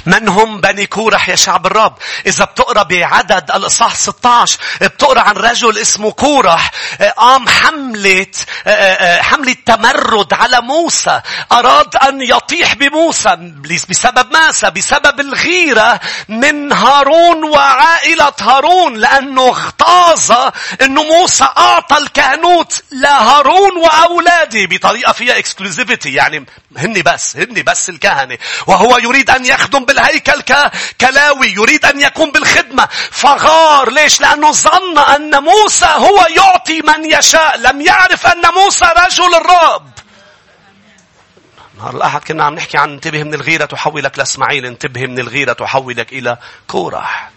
من هم بني كورح يا شعب الرب؟ إذا بتقرأ بعدد الإصحاح 16 بتقرأ عن رجل اسمه كورح قام حملة حملة تمرد على موسى أراد أن يطيح بموسى بسبب ماسة بسبب الغيرة من هارون وعائلة هارون لأنه اغتاظ أنه موسى أعطى الكهنوت لهارون وأولاده بطريقة فيها اكسكلوزيفيتي يعني هني بس هني بس الكهنة وهو يريد أن يخدم بالهيكل كلاوي يريد أن يكون بالخدمة. فغار ليش؟ لأنه ظن أن موسى هو يعطي من يشاء. لم يعرف أن موسى رجل الرب. نهار الأحد كنا عم نحكي عن انتبه من الغيرة تحولك لإسماعيل انتبه من الغيرة تحولك إلى كورح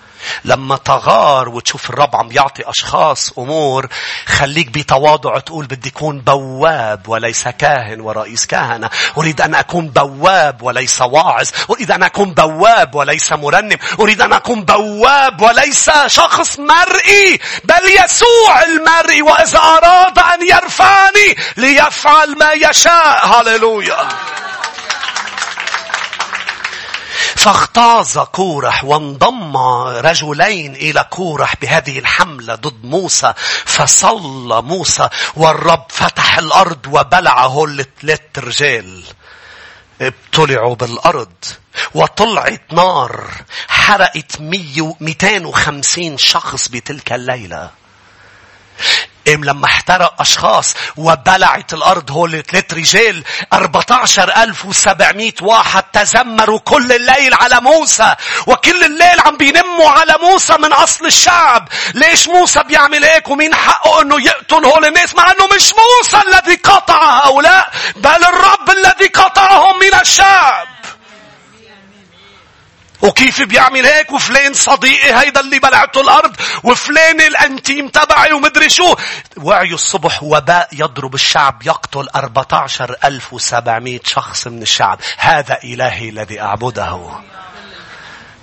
لما تغار وتشوف الرب عم يعطي أشخاص أمور خليك بتواضع تقول بدي أكون بواب وليس كاهن ورئيس كهنة. أريد أن أكون بواب وليس واعظ. أريد أن أكون بواب وليس مرنم. أريد أن أكون بواب وليس شخص مرئي. بل يسوع المرئي وإذا أراد أن يرفعني ليفعل ما يشاء. هللويا. فاغتاظ كورح وانضم رجلين إلى كورح بهذه الحملة ضد موسى فصلى موسى والرب فتح الأرض وبلعه الثلاث رجال ابتلعوا بالأرض وطلعت نار حرقت 250 شخص بتلك الليلة. إم لما احترق أشخاص وبلعت الأرض هول ثلاث رجال 14700 واحد تذمروا كل الليل على موسى وكل الليل عم بينموا على موسى من أصل الشعب. ليش موسى بيعمل هيك ومين حقه إنه يقتل هول الناس؟ مع إنه مش موسى الذي قطع هؤلاء بل الرب الذي قطعهم من الشعب. وكيف بيعمل هيك؟ وفلان صديقي هيدا اللي بلعته الأرض وفلان الأنتيم تبعي ومدري شو. وعيوا الصبح وباء يضرب الشعب يقتل 14700 شخص من الشعب. هذا إلهي الذي أعبده.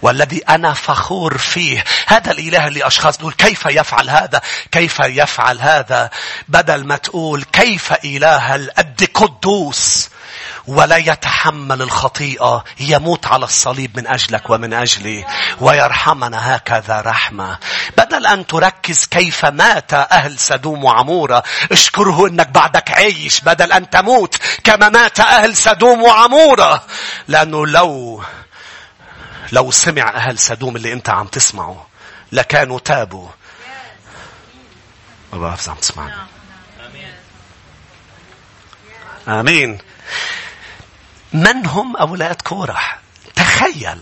والذي أنا فخور فيه. هذا الإله اللي أشخاص تقول كيف يفعل هذا؟ كيف يفعل هذا؟ بدل ما تقول كيف إله القد قدوس ولا يتحمل الخطيئة. يموت على الصليب من أجلك ومن أجلي. ويرحمنا هكذا رحمة. بدل أن تركز كيف مات أهل سدوم وعمورة اشكره أنك بعدك عايش. بدل أن تموت كما مات أهل سدوم وعمورة. لأنه لو لو سمع أهل سدوم اللي أنت عم تسمعه لكانوا تابوا. ما بعرف إذا عم تسمعني. آمين. من هم أولاد كورح؟ تخيل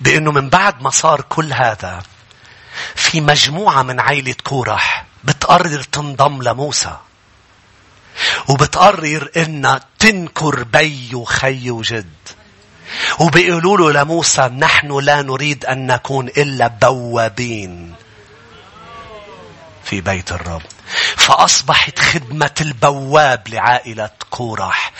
بأنه من بعد ما صار كل هذا في مجموعة من عائلة كورح بتقرر تنضم لموسى. وبتقرر إنها تنكر بي وخي وجد. وبيقولوا له لموسى نحن لا نريد أن نكون إلا بوابين في بيت الرب. فأصبحت خدمة البواب لعائلة كورح.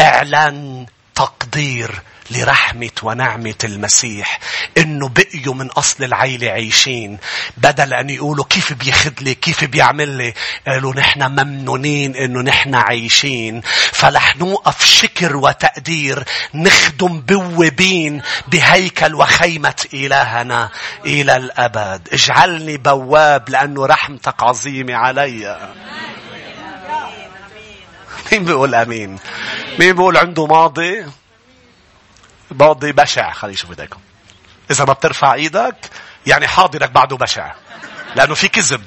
إعلان تقدير لرحمة ونعمة المسيح. إنه بقيوا من أصل العيلة عايشين. بدل أن يقولوا كيف بيخد لي كيف بيعمل لي قالوا نحن ممنونين إنه نحن عايشين. فلح نوقف شكر وتقدير نخدم بوابين بهيكل وخيمة إلهنا إلى الأبد. اجعلني بواب لأنه رحمتك عظيمة علي. مين بيقول آمين؟ مين بيقول عنده ماضي؟ ماضي بشع خلي شوف إيديكم. إذا ما بترفع إيدك يعني حاضرك بعده بشع لأنه في كذب.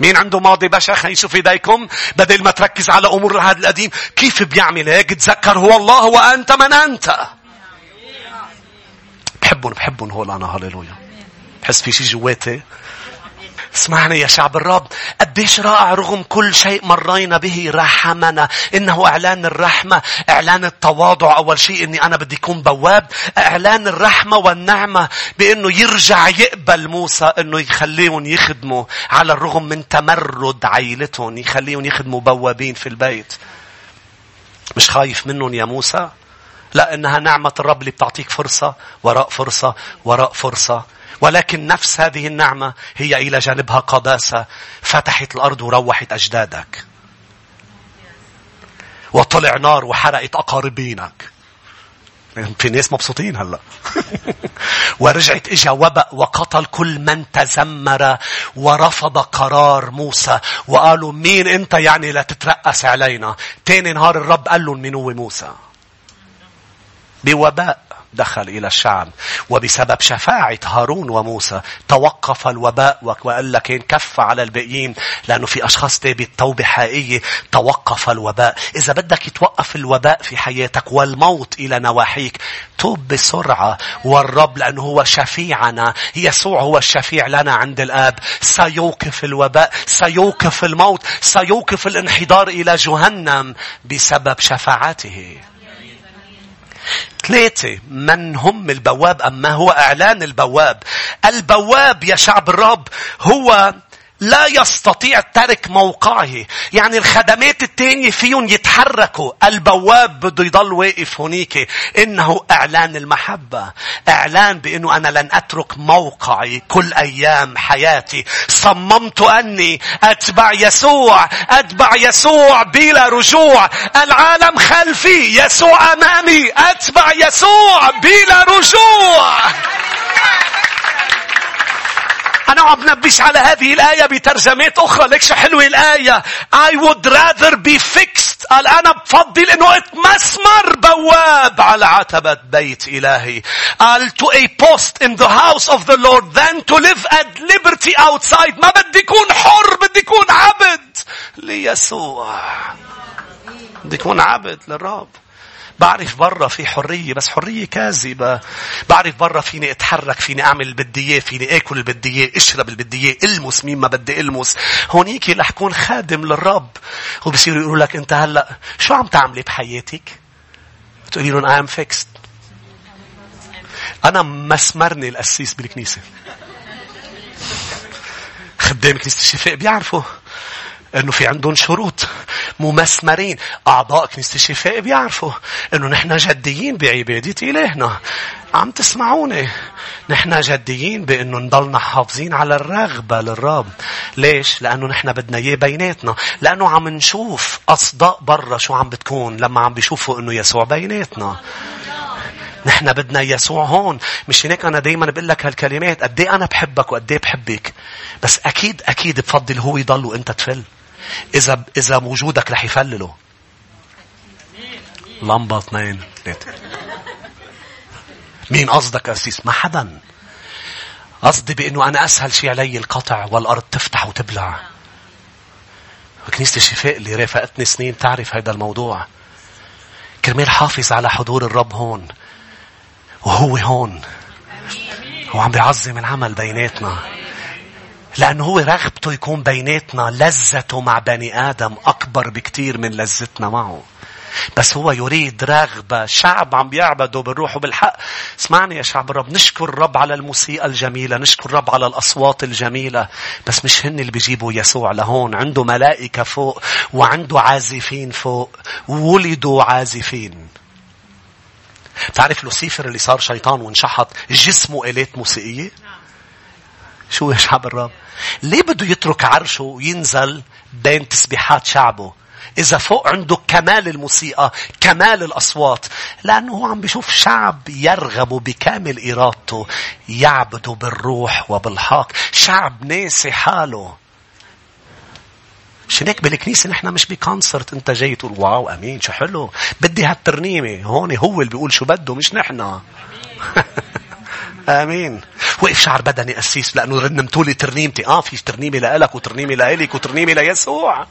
مين عنده ماضي بشع؟ خلينا نشوف إيديكم. بدل ما تركز على أمور هذا القديم كيف بيعمل هيك؟ تذكر هو الله وأنت من أنت. بحبهم بحبهم هول أنا هللويا. بحس في شيء جواتي. اسمعني يا شعب الرب. قديش رائع رغم كل شيء مرينا به. رحمنا. إنه إعلان الرحمة. إعلان التواضع. أول شيء إني أنا بدي أكون بواب. إعلان الرحمة والنعمة بإنه يرجع يقبل موسى إنه يخليهم يخدموا. على الرغم من تمرد عائلتهم يخليهم يخدموا بوابين في البيت. مش خايف منهم يا موسى؟ لا انها نعمة الرب اللي بتعطيك فرصة وراء فرصة وراء فرصة. ولكن نفس هذه النعمة هي إلى جانبها قداسة فتحت الأرض وروحت أجدادك. وطلع نار وحرقت أقاربينك. في ناس مبسوطين هلأ. ورجعت إجا وبأ وقتل كل من تذمر ورفض قرار موسى. وقالوا مين أنت يعني لا تترأس علينا؟ تاني نهار الرب قال لهم من هو موسى؟ بوباء دخل إلى الشعب. وبسبب شفاعة هارون وموسى توقف الوباء وقال لك كف على الباقيين لأنه في أشخاص تابت توبة حقيقية توقف الوباء. إذا بدك يتوقف الوباء في حياتك والموت إلى نواحيك توب بسرعة والرب لأنه هو شفيعنا. يسوع هو الشفيع لنا عند الآب. سيوقف الوباء سيوقف الموت سيوقف الانحدار إلى جهنم بسبب شفاعته. ثلاثة من هم البواب أما هو إعلان البواب؟ البواب يا شعب الرب هو لا يستطيع ترك موقعه. يعني الخدمات التانية فيهم يتحركوا. البواب بده يضل واقف هنيك. إنه إعلان المحبة. إعلان بأنه أنا لن أترك موقعي كل أيام حياتي. صممت أني أتبع يسوع. أتبع يسوع بلا رجوع. العالم خلفي يسوع أمامي. أتبع يسوع بلا رجوع. أنا عم بنبش على هذه الآية بترجمات أخرى. ليك شو حلوة الآية. I would rather be fixed. قال أنا بفضل إنه أتمسمر بواب على عتبة بيت إلهي. قال to a post in the house of the Lord than to live at liberty outside. ما بدي يكون حر بدي يكون عبد. ليسوع. بدي يكون عبد للرب. بعرف برا في حرية بس حرية كاذبة. بعرف برا فيني أتحرك فيني أعمل اللي بدي إياه فيني آكل اللي بدي إياه أشرب اللي بدي إياه ألمس مين ما بدي ألمس. هونيك رح كون خادم للرب. وبصيروا يقولوا لك أنت هلأ شو عم تعملي بحياتك؟ تقولي لهم I am fixed. أنا مسمرني القسيس بالكنيسة. خدام كنيسة الشفاء بيعرفوا. إنه في عندهم شروط ممسمرين. أعضاء كنيسة الشفاء بيعرفوا إنه نحن جديين بعبادة إلهنا. عم تسمعوني؟ نحن جديين بإنه نضلنا حافظين على الرغبة للرب. ليش؟ لأنه نحن بدنا إياه بيناتنا. لأنه عم نشوف أصداء برا شو عم بتكون لما عم بيشوفوا إنه يسوع بيناتنا. نحن بدنا يسوع هون. مش هيك أنا دايما بقول لك هالكلمات. قد إيه أنا بحبك وقد إيه بحبك. بس أكيد أكيد بفضل هو يضل وإنت تفل. إذا إذا وجودك رح يفلله. لمبة اثنين ثلاثة. مين قصدك أسيس؟ ما حدا. قصدي بأنه أنا أسهل شيء علي القطع والأرض تفتح وتبلع. كنيسة الشفاء اللي رافقتني سنين تعرف هذا الموضوع. كرمال حافظ على حضور الرب هون. وهو هون. وعم بيعظم العمل بيناتنا. لأنه هو رغبته يكون بيناتنا لذته مع بني آدم أكبر بكتير من لذتنا معه. بس هو يريد رغبة. شعب عم بيعبدوا بالروح وبالحق. اسمعني يا شعب الرب نشكر الرب على الموسيقى الجميلة نشكر الرب على الأصوات الجميلة. بس مش هن اللي بيجيبوا يسوع لهون. عنده ملائكة فوق وعنده عازفين فوق. ولدوا عازفين. تعرف لوسيفر اللي صار شيطان وانشحط؟ جسمه آلات موسيقية. شو يا شعب الرب؟ ليه بده يترك عرشه وينزل بين تسبيحات شعبه؟ إذا فوق عنده كمال الموسيقى كمال الأصوات. لأنه هو عم بيشوف شعب يرغب بكامل إرادته يعبده بالروح وبالحق. شعب ناسي حاله. مش هيك بالكنيسة نحن مش ب concert؟ أنت جاي تقول wow آمين شو حلو. بدي هالترنيمة هون هو اللي بيقول شو بده مش نحن. آمين. وقف شعر بدني قسيس لأنه رنمتوا لي ترنيمتي. آه في ترنيمة لإلك وترنيمة لإلك وترنيمة ليسوع.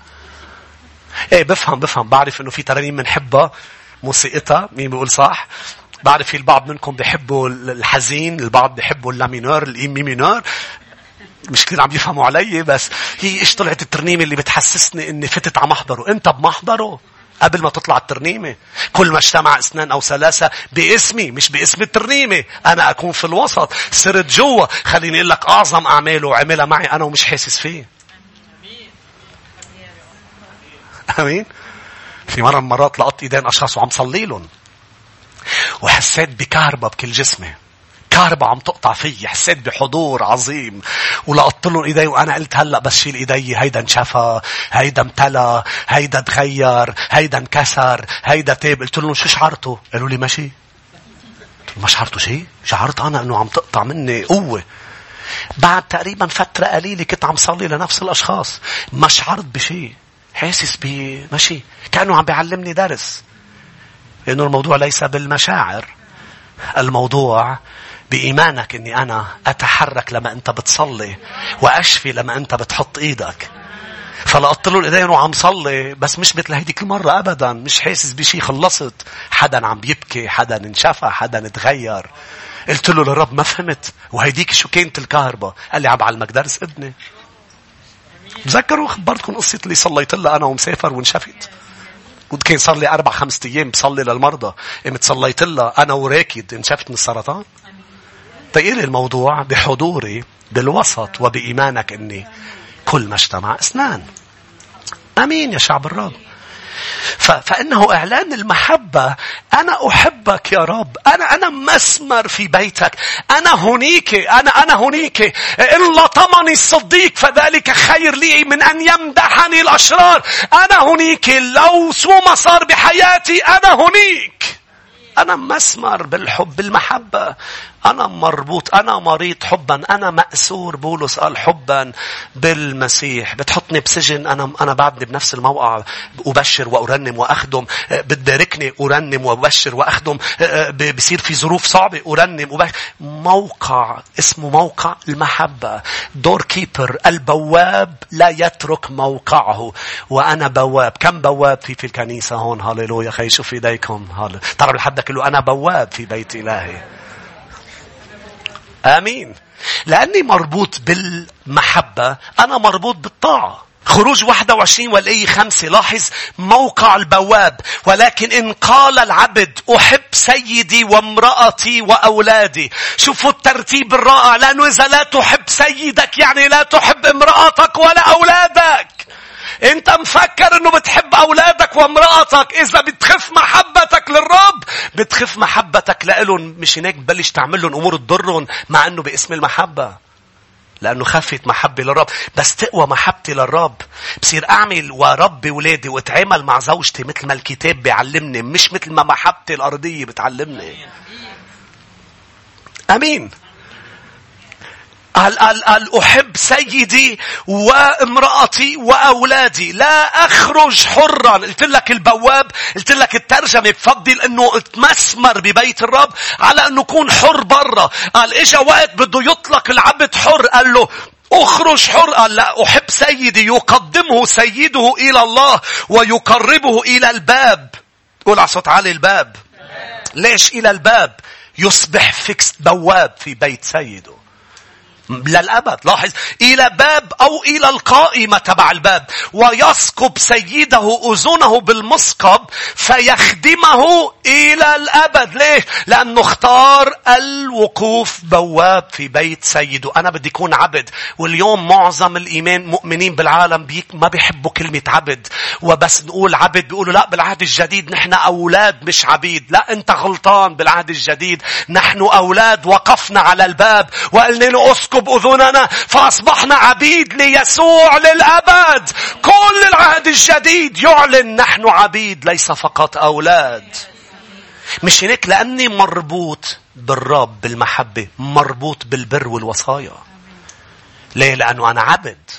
إيه بفهم بفهم. بعرف إنه في ترانيم بنحبها موسيقتها مين بيقول صح؟ بعرف في البعض منكم بيحبوا الحزين البعض بيحبوا ال La minor ال Mi minor. مش كثير عم يفهموا علي بس هي إيش طلعت الترنيمة اللي بتحسسني إني فتت على محضره؟ أنت بمحضره. قبل ما تطلع الترنيمة. كل ما اجتمع اثنان أو ثلاثة باسمي مش باسم الترنيمة. أنا أكون في الوسط. صرت جوا. خليني أقول لك أعظم أعماله عملها معي أنا ومش حاسس فيه. أمين. في مرة من مرات لقطت إيدين أشخاص وعم صلي لهم وحسيت بكهرباء بكل جسمي. كهرباء عم تقطع فيي حسيت بحضور عظيم. ولقطت لهم إيدي وأنا قلت هلأ بس شيل إيدي هيدا انشفى هيدا امتلى هيدا تغير هيدا انكسر هيدا تاب. قلت لهم شو شعرتوا؟ قالوا لي ماشي. ما شعرتوا شيء؟ شعرت أنا إنه عم تقطع مني قوة. بعد تقريبا فترة قليلة كنت عم صلي لنفس الأشخاص. ما شعرت بشيء. حاسس بمشي كأنه عم بيعلمني درس. لأنه الموضوع ليس بالمشاعر. الموضوع بإيمانك أني أنا أتحرك لما أنت بتصلي وأشفي لما أنت بتحط إيدك. فلقطت له الايدين وعم صلي بس مش مثل هيديك المرة أبدا. مش حاسس بشي خلصت. حدا عم بيبكي حدا انشفى حدا تغير قلت له للرب ما فهمت. وهيديك شو كانت الكهرباء؟ قال لي عم بعلمك درس ابني. تذكروا خبرتكم قصة اللي صليت لها أنا ومسافر وانشفت. كان صار لي أربع خمسة أيام بصلي للمرضى. قمت صليت لها أنا وراكد انشفت من السرطان. طيب الموضوع بحضوري بالوسط وبإيمانك أني كل ما اجتمع اثنان. أمين يا شعب الرب. فإنه إعلان المحبة أنا أحبك يا رب. أنا أنا مسمر في بيتك. أنا هنيك أنا أنا هنيك. إن لطمني الصديق فذلك خير لي من أن يمدحني الأشرار. أنا هنيك لو سوء مسار بحياتي أنا هنيك. أنا مسمر بالحب بالمحبة. أنا مربوط أنا مريض حبا أنا مأسور بولس قال حبا بالمسيح. بتحطني بسجن أنا أنا بعدني بنفس الموقع أبشر وأرنم وأخدم. بتداركني أرنم وأبشر وأخدم. بصير في ظروف صعبة أرنم وبشر موقع اسمه موقع المحبة. دور كيبر البواب لا يترك موقعه. وأنا بواب. كم بواب في في الكنيسة هون؟ هاليلويا خي شوف إيديكم. هاليلويا ترى لحدك له أنا بواب في بيت إلهي. آمين. لأني مربوط بالمحبة أنا مربوط بالطاعة. خروج 21 والآية خمسة لاحظ موقع البواب. ولكن إن قال العبد أحب سيدي وامرأتي وأولادي. شوفوا الترتيب الرائع. لأنه إذا لا تحب سيدك يعني لا تحب امرأتك ولا أولادك. انت مفكر انه بتحب اولادك وامرأتك؟ إذا بتخف محبتك للرب بتخف محبتك لإلهم. مش هناك ببلش تعمل لهم أمور تضرهم مع إنه باسم المحبة. لأنه خفت محبة للرب. بس تقوى محبتي للرب. بصير أعمل وربي ولادي وأتعامل مع زوجتي مثل ما الكتاب بيعلمني مش مثل ما محبتي الأرضية بتعلمني. أمين. قال, قال, قال أحب سيدي وامرأتي وأولادي. لا أخرج حرا. قلت لك البواب قلت لك الترجمة. بفضل أنه أتمسمر ببيت الرب على أنه يكون حر برا. قال إجا وقت بده يطلق العبد حر. قال له أخرج حر. قال لا أحب سيدي. يقدمه سيده إلى الله ويقربه إلى الباب. قول على صوت عالي الباب. ليش إلى الباب؟ يصبح فيكس بواب في بيت سيده. للأبد لاحظ. إلى باب أو إلى القائمة تبع الباب. ويسكب سيده أذنه بالمسكب فيخدمه إلى الأبد. ليه؟ لأنه اختار الوقوف بواب في بيت سيده. أنا بدي أكون عبد. واليوم معظم الإيمان مؤمنين بالعالم بيك ما بيحبوا كلمة عبد. وبس نقول عبد. بيقولوا لا بالعهد الجديد نحن أولاد مش عبيد. لا أنت غلطان بالعهد الجديد. نحن أولاد وقفنا على الباب. وقلنا له اسكب أذننا فأصبحنا عبيد ليسوع للأبد. كل العهد الجديد يعلن نحن عبيد ليس فقط أولاد. مش هيك؟ لأني مربوط بالرب بالمحبة مربوط بالبر والوصايا. ليه؟ لأنه أنا عبد.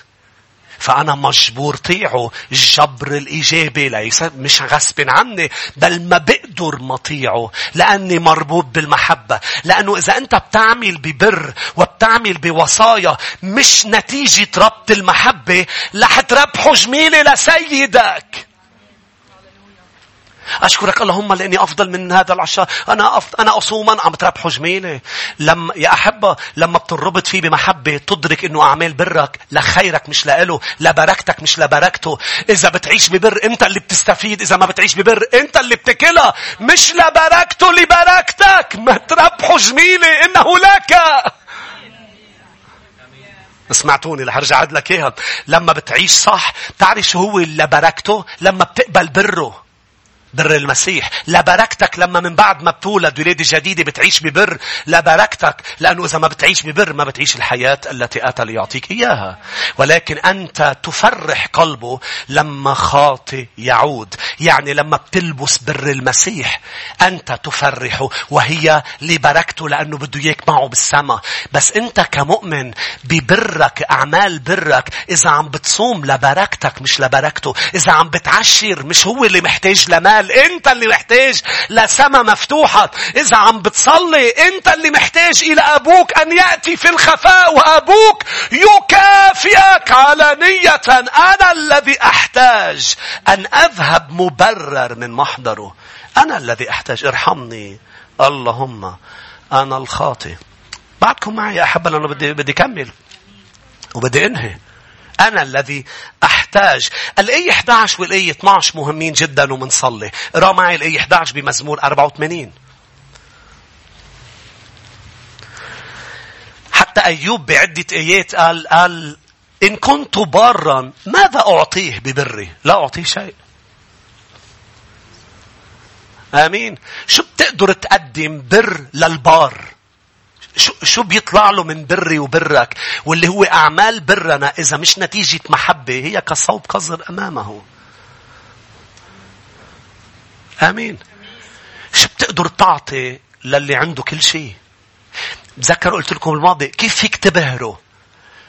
فأنا مجبور طيعه. الجبر الإيجابي ليس مش غصب عني بل ما بقدر مطيعه لأني مربوط بالمحبة. لأنه إذا أنت بتعمل ببر وبتعمل بوصايا مش نتيجة ربط المحبة رح تربحوا جميلة لسيدك. أشكرك اللهم لأني أفضل من هذا العشاء. أنا أف... أنا أصوما عم تربحوا جميلة لما يا أحبة لما بتربط فيه بمحبة تدرك إنه أعمال برك لخيرك مش لإله لبركتك مش لبركته. إذا بتعيش ببر أنت اللي بتستفيد إذا ما بتعيش ببر أنت اللي بتكلها. مش لبركته لبركتك. ما تربحوا جميلة إنه لك. سمعتوني رح أرجع لك إياها. لما بتعيش صح تعرف شو هو لبركته لما بتقبل بره. بر المسيح. لبركتك لما من بعد ما بتولد ولادة جديدة بتعيش ببر. لبركتك لأنه إذا ما بتعيش ببر ما بتعيش الحياة التي أتى ليعطيك إياها. ولكن أنت تفرح قلبه لما خاطي يعود. يعني لما بتلبس بر المسيح أنت تفرحه. وهي لبركته لأنه بده إياك معه بالسماء بس أنت كمؤمن ببرك أعمال برك إذا عم بتصوم لبركتك مش لبركته إذا عم بتعشر مش هو اللي محتاج لمال. قال انت اللي محتاج لسما مفتوحة. إذا عم بتصلي انت اللي محتاج إلى أبوك أن يأتي في الخفاء وأبوك يكافئك علانية. أنا الذي أحتاج أن أذهب مبرر من محضره. أنا الذي أحتاج. ارحمني. اللهم أنا الخاطئ. بعدكم معي يا أحبة لأنه بدي بدي اكمل وبدي أنهي. أنا الذي أحتاج. الآية 11 والآية 12 مهمين جدا ومنصلي. اقرأ معي الآية 11 بمزمور 84. حتى أيوب بعدة آيات قال قال إن كنت بارا ماذا أعطيه ببري؟ لا أعطيه شيء. آمين. شو بتقدر تقدم بر للبار؟ شو, بيطلع له من بري وبرك؟ واللي هو أعمال برنا إذا مش نتيجة محبة هي كصوب قذر أمامه. آمين. شو بتقدر تعطي للي عنده كل شيء؟ بذكر قلت لكم الماضي كيف فيك تبهره؟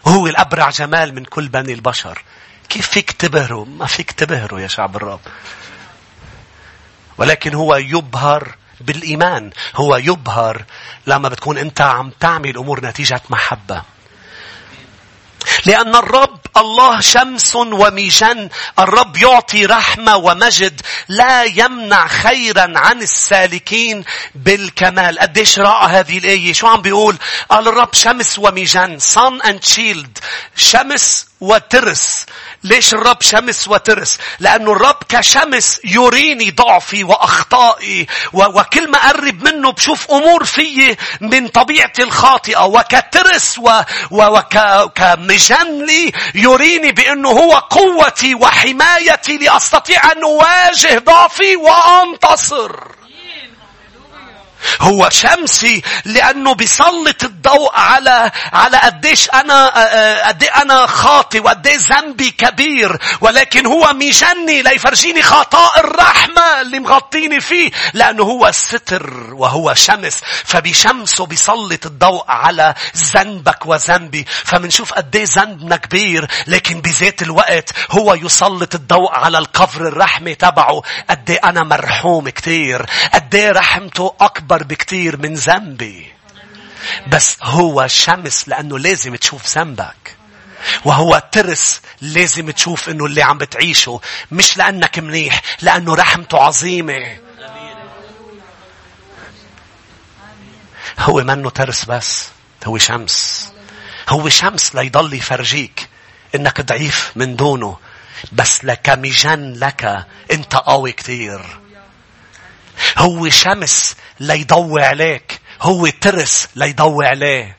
هو الأبرع جمال من كل بني البشر. كيف فيك تبهره؟ ما فيك تبهره يا شعب الرب. ولكن هو يبهر بالإيمان. هو يبهر لما بتكون أنت عم تعمل أمور نتيجة محبة. لأن الرب الله شمس وميجان. الرب يعطي رحمة ومجد. لا يمنع خيرا عن السالكين بالكمال. قديش رائع هذه الآية. شو عم بيقول؟ قال الرب شمس وميجان. sun and shield. شمس وترس. ليش الرب شمس وترس لأنه الرب كشمس يريني ضعفي وأخطائي وكل ما أقرب منه بشوف أمور فيي من طبيعتي الخاطئة وكترس وكمجن لي يريني بأنه هو قوتي وحمايتي لأستطيع أن أواجه ضعفي وأنتصر. هو شمسي لأنه بيسلط الضوء على على قديش أنا قد أنا خاطي وقد ذنبي كبير. ولكن هو ميجني ليفرجيني خطاء الرحمة اللي مغطيني فيه لأنه هو الستر وهو شمس. فبشمسه بيسلط الضوء على ذنبك وذنبي. فمنشوف قد ذنبنا كبير لكن بذات الوقت هو يسلط الضوء على القفر الرحمة تبعه. قد أنا مرحوم كتير. قد رحمته أكبر أكبر بكتير من ذنبي. بس هو شمس لأنه لازم تشوف ذنبك. وهو ترس لازم تشوف إنه اللي عم بتعيشه. مش لأنك منيح لأنه رحمته عظيمة. هو منه ترس بس هو شمس. هو شمس ليضل يفرجيك إنك ضعيف من دونه. بس لكمجن لك أنت قوي كتير. هو شمس ليضوي عليك هو ترس ليضوي عليه.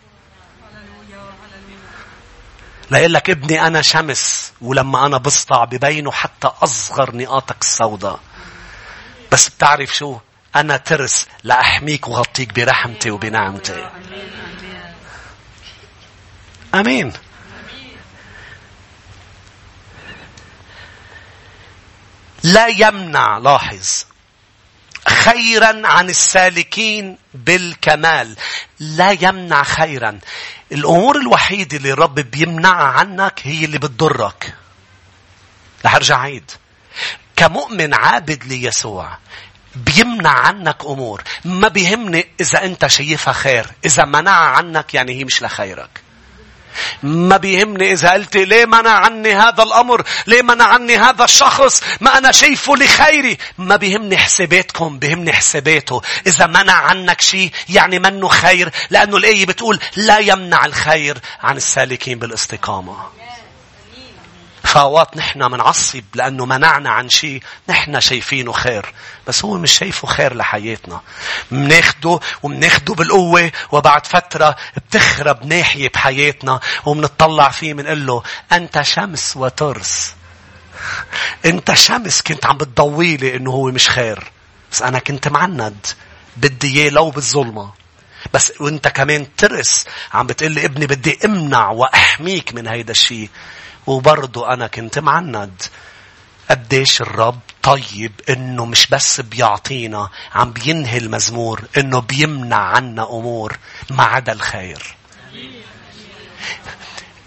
ليقول لك ابني أنا شمس ولما أنا بسطع ببينه حتى أصغر نقاطك السوداء. بس بتعرف شو؟ أنا ترس لأحميك وغطيك برحمتي وبنعمتي. أمين. لا يمنع لاحظ. خيرا عن السالكين بالكمال. لا يمنع خيرا. الأمور الوحيدة اللي الرب بيمنعها عنك هي اللي بتضرك. رح أرجع عيد. كمؤمن عابد ليسوع بيمنع عنك أمور. ما بيهمني إذا أنت شايفها خير إذا منع عنك يعني هي مش لخيرك. ما بيهمني إذا قلت ليه منع عني هذا الأمر؟ ليه منع عني هذا الشخص؟ ما أنا شايفه لخيري. ما بيهمني حساباتكم بيهمني حساباته. إذا منع عنك شيء يعني منه خير لأنه الآية بتقول لا يمنع الخير عن السالكين بالاستقامة. فاوقات نحن منعصب لأنه منعنا عن شيء نحن شايفينه خير. بس هو مش شايفه خير لحياتنا. مناخده ومناخده بالقوة وبعد فترة بتخرب ناحية بحياتنا ومنطلع فيه منقول له أنت شمس وترس. أنت شمس كنت عم بتضويلي إنه هو مش خير. بس أنا كنت معند. بدي إياه لو بالظلمة. بس وأنت كمان ترس عم بتقلي ابني بدي أمنع وأحميك من هيدا الشيء وبرضه أنا كنت معند. قديش الرب طيب إنه مش بس بيعطينا عم بينهي المزمور إنه بيمنع عنا أمور ما عدا الخير.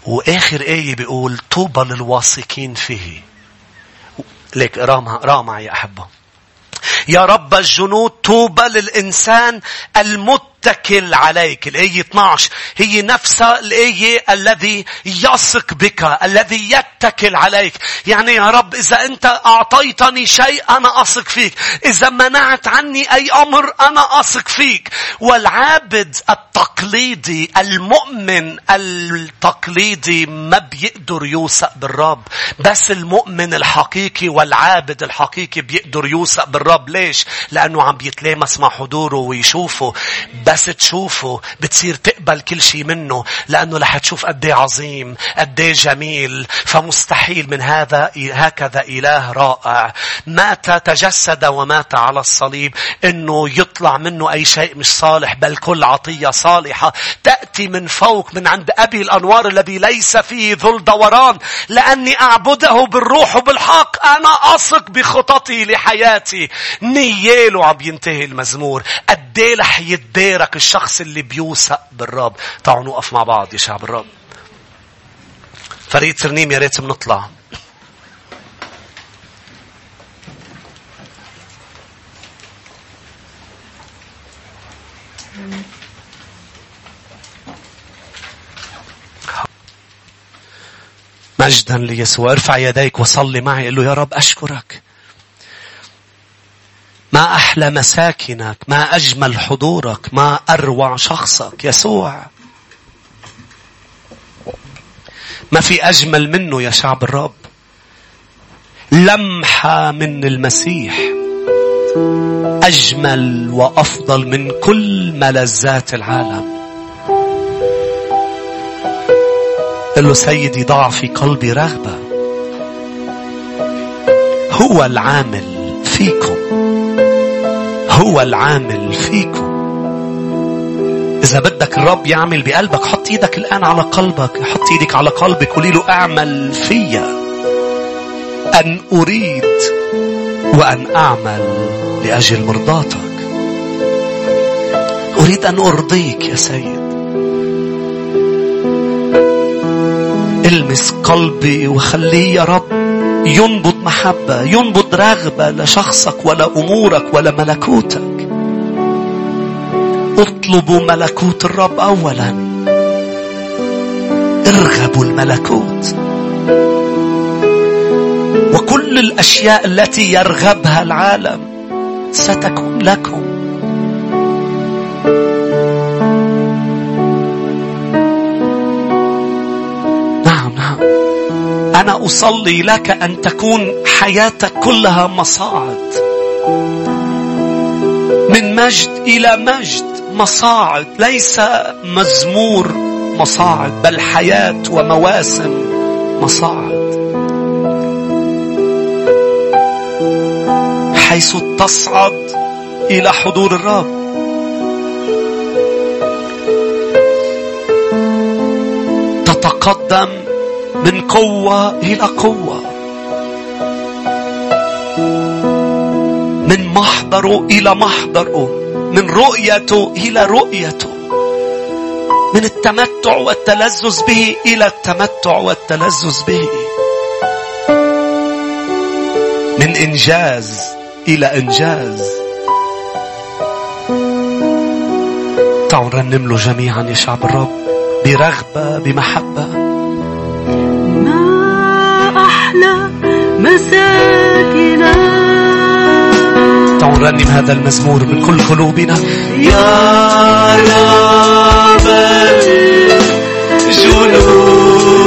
وآخر آية بيقول طوبى للواثقين فيه. ليك اقرا معي أحبة. يا رب الجنود طوبى للإنسان المتكل عليك. الآية 12 هي نفسها الآية الذي يثق بك الذي يتكل عليك. يعني يا رب إذا أنت أعطيتني شيء أنا أثق فيك. إذا منعت عني أي أمر أنا أثق فيك. والعابد التقليدي المؤمن التقليدي ما بيقدر يوثق بالرب. بس المؤمن الحقيقي والعابد الحقيقي بيقدر يوثق بالرب. ليش؟ لأنه عم بيتلامس مع حضوره ويشوفه. بس تشوفه بتصير تقبل كل شيء منه لأنه رح تشوف قد إيه عظيم قد إيه جميل. فمستحيل من هذا هكذا إله رائع. مات تجسد ومات على الصليب. إنه يطلع منه أي شيء مش صالح بل كل عطية صالحة. تأتي من فوق من عند أبي الأنوار الذي ليس فيه ذل دوران لأني أعبده بالروح وبالحق. أنا أثق بخططي لحياتي. نياله عم ينتهي المزمور. قد إيه رح يتبارك الشخص اللي بيوثق بالرب. تعالوا نوقف مع بعض يا شعب الرب. فريد ترنيم يا ريت بنطلع. مجدا ليسوع. ارفع يديك وصلي معي قل له يا رب أشكرك. ما أحلى مساكنك ما أجمل حضورك ما أروع شخصك. يسوع. ما في أجمل منه يا شعب الرب. لمحة من المسيح. أجمل وأفضل من كل ملذات العالم. قل له سيدي ضع في قلبي رغبة. هو العامل فيكم. هو العامل فيكم. إذا بدك الرب يعمل بقلبك حط إيدك الآن على قلبك حط إيدك على قلبك قولي له أعمل فيا. أن أريد وأن أعمل لأجل مرضاتك. أريد أن أرضيك يا سيد. إلمس قلبي وخليه يا رب. ينبض محبة ينبض رغبة لشخصك ولا أمورك ولا ملكوتك. اطلبوا ملكوت الرب أولا. ارغبوا الملكوت. وكل الأشياء التي يرغبها العالم ستكون لكم. أنا أصلي لك أن تكون حياتك كلها مصاعد. من مجد إلى مجد مصاعد ليس مزمور مصاعد بل حياة ومواسم مصاعد. حيث تصعد إلى حضور الرب. تتقدم من قوة إلى قوة. من محضره إلى محضره من رؤيته إلى رؤيته من التمتع والتلذذ به إلى التمتع والتلذذ به. من إنجاز إلى إنجاز. تعالوا نرنم له جميعا يا شعب الرب برغبة بمحبة. أحلى مساكنا. تعالوا نرنم هذا المزمور من كل قلوبنا. يا رب الجنود.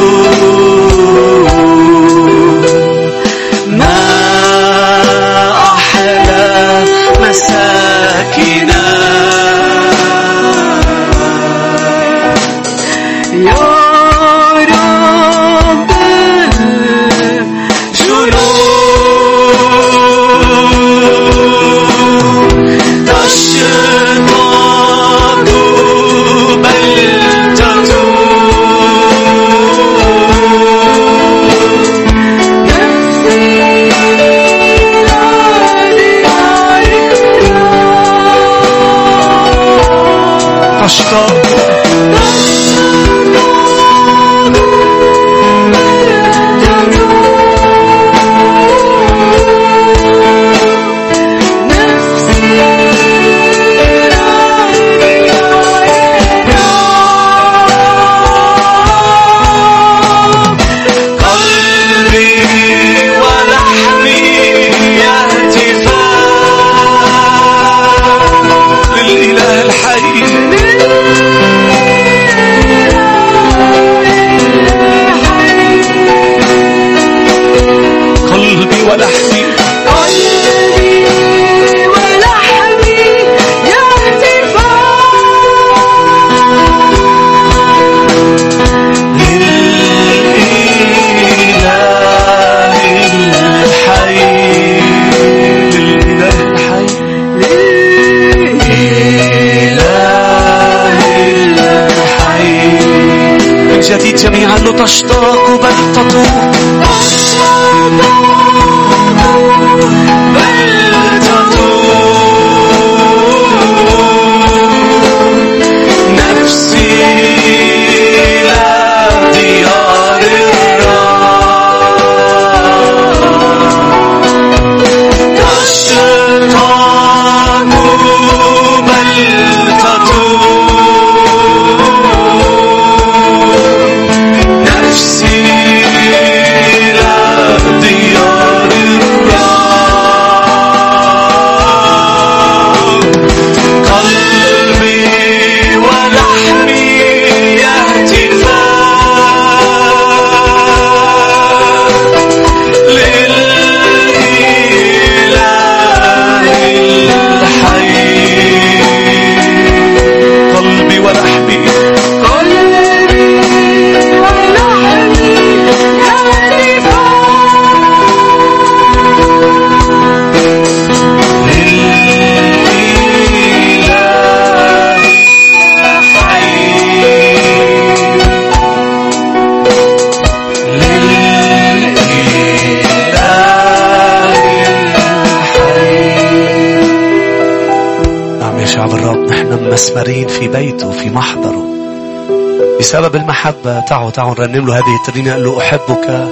بسبب المحبة. تعوا تعوا نرنم له هذه الترنيمة قال له أحبك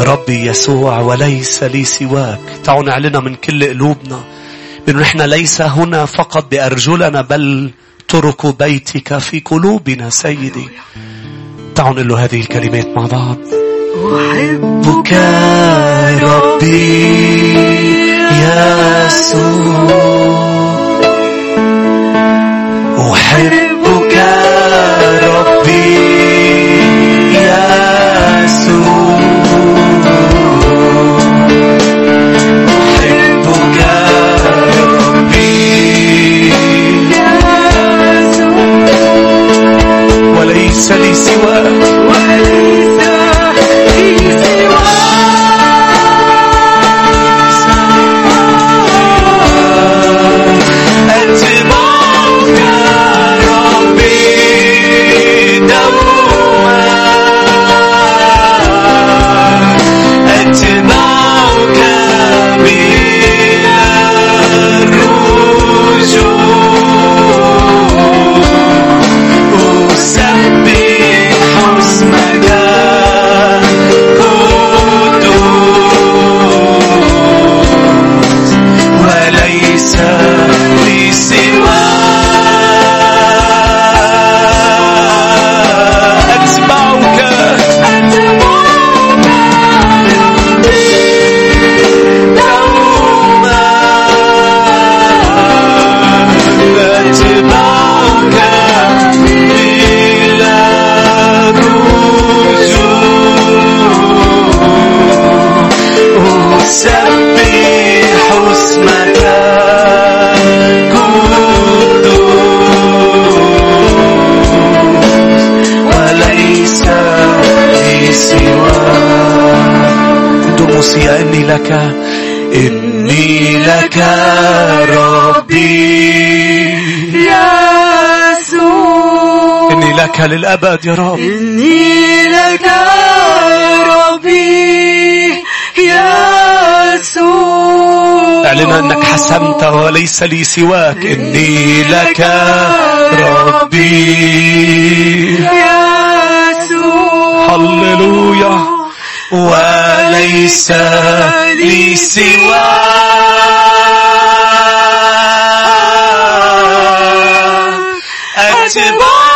ربي يسوع وليس لي سواك. تعوا نعلنها من كل قلوبنا. بأنه نحن ليس هنا فقط بأرجلنا بل ترك بيتك في قلوبنا سيدي. تعوا نقول له هذه الكلمات مع بعض. أحبك بك ربي يسوع. أحبك لك للأبد يا رب. إني لك ربي يسوع أعلن أنك حسمت وليس لي سواك. إني لك ربي يسوع هللويا. وليس لي سواك. أتبعك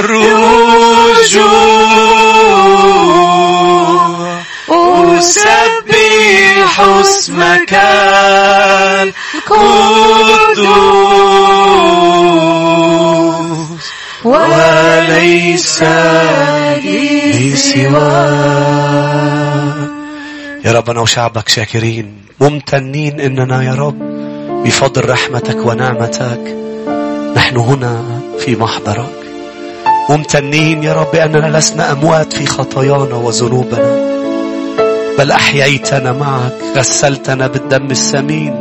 رجوع أسبح اسمك القدوس. وليس لي سواك يا رب أنا وشعبك شاكرين ممتنين إننا يا رب بفضل رحمتك ونعمتك. نحن هنا في محضرك. ممتنين يا رب أننا لسنا أموات في خطايانا وذنوبنا. بل أحييتنا معك غسلتنا بالدم الثمين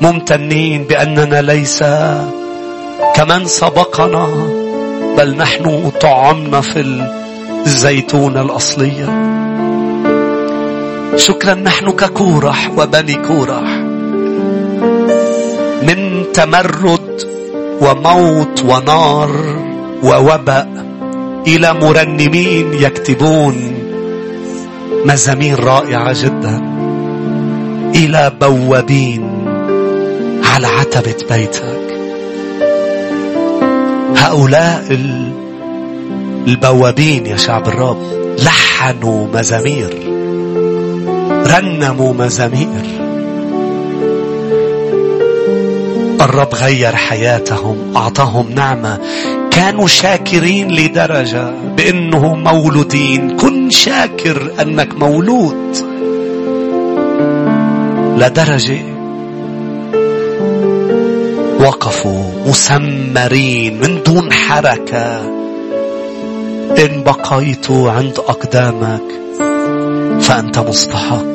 ممتنين بأننا ليس كمن سبقنا بل نحن طعمنا في الزيتونة الأصلية. شكرا نحن ككورح وبني كورح. من تمرد وموت ونار ووباء إلى مرنمين يكتبون مزامير رائعة جدا إلى بوابين على عتبة بيتك. هؤلاء ال- البوابين يا شعب الرب لحنوا مزامير رنموا مزامير. الرب غير حياتهم أعطاهم نعمة كانوا شاكرين لدرجة بأنهم مولودين. كن شاكر أنك مولود. لدرجة وقفوا مسمرين من دون حركة. إن بقيت عند أقدامك فأنت مستحق.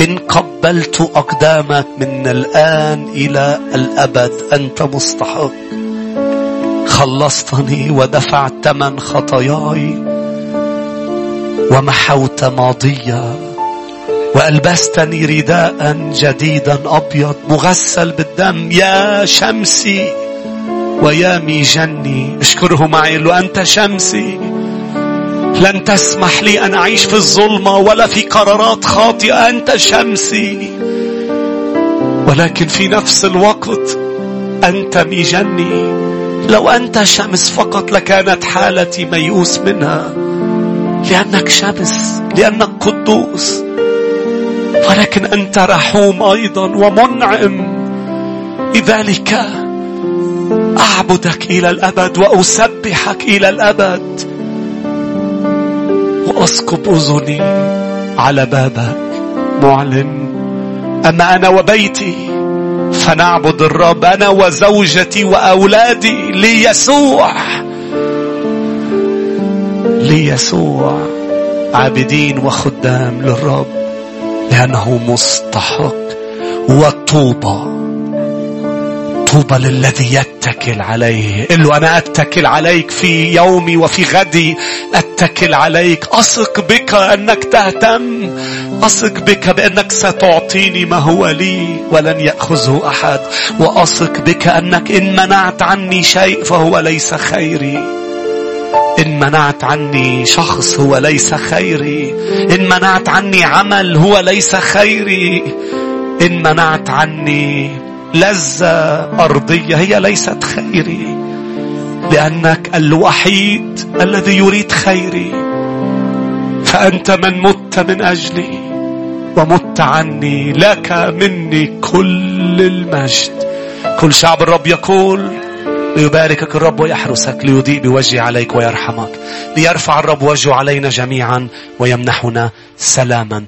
إن قبلت أقدامك من الآن إلى الأبد أنت مستحق. خلصتني ودفعت ثمن خطاياي ومحوت ماضية وألبستني رداء جديدا أبيض مغسل بالدم يا شمسي ويا ميجني. اشكره معي له أنت شمسي. لن تسمح لي أن أعيش في الظلمة ولا في قرارات خاطئة. أنت شمسي. ولكن في نفس الوقت أنت ميجني. لو أنت شمس فقط لكانت حالتي ميؤوس منها. لأنك شمس لأنك قدوس. ولكن أنت رحوم أيضا ومنعم. لذلك أعبدك إلى الأبد وأسبحك إلى الأبد. وأسكب أذني على بابك معلن. أما أنا وبيتي فنعبد الرب أنا وزوجتي وأولادي ليسوع. ليسوع. عابدين وخدام للرب. لأنه مستحق. وطوبى. طوبى للذي يتكل عليه. قل له أنا أتكل عليك في يومي وفي غدي. أتكل عليك. أثق بك أنك تهتم. أثق بك بأنك ستعطيني ما هو لي ولن يأخذه أحد. وأثق بك أنك إن منعت عني شيء فهو ليس خيري. إن منعت عني شخص هو ليس خيري. إن منعت عني عمل هو ليس خيري. إن منعت عني لذة أرضية هي ليست خيري. لأنك الوحيد الذي يريد خيري. فأنت من مت من أجلي ومت عني لك مني كل المجد. كل شعب الرب يقول ليباركك الرب ويحرسك ليضيء بوجهه عليك ويرحمك ليرفع الرب وجهه علينا جميعا ويمنحنا سلاما.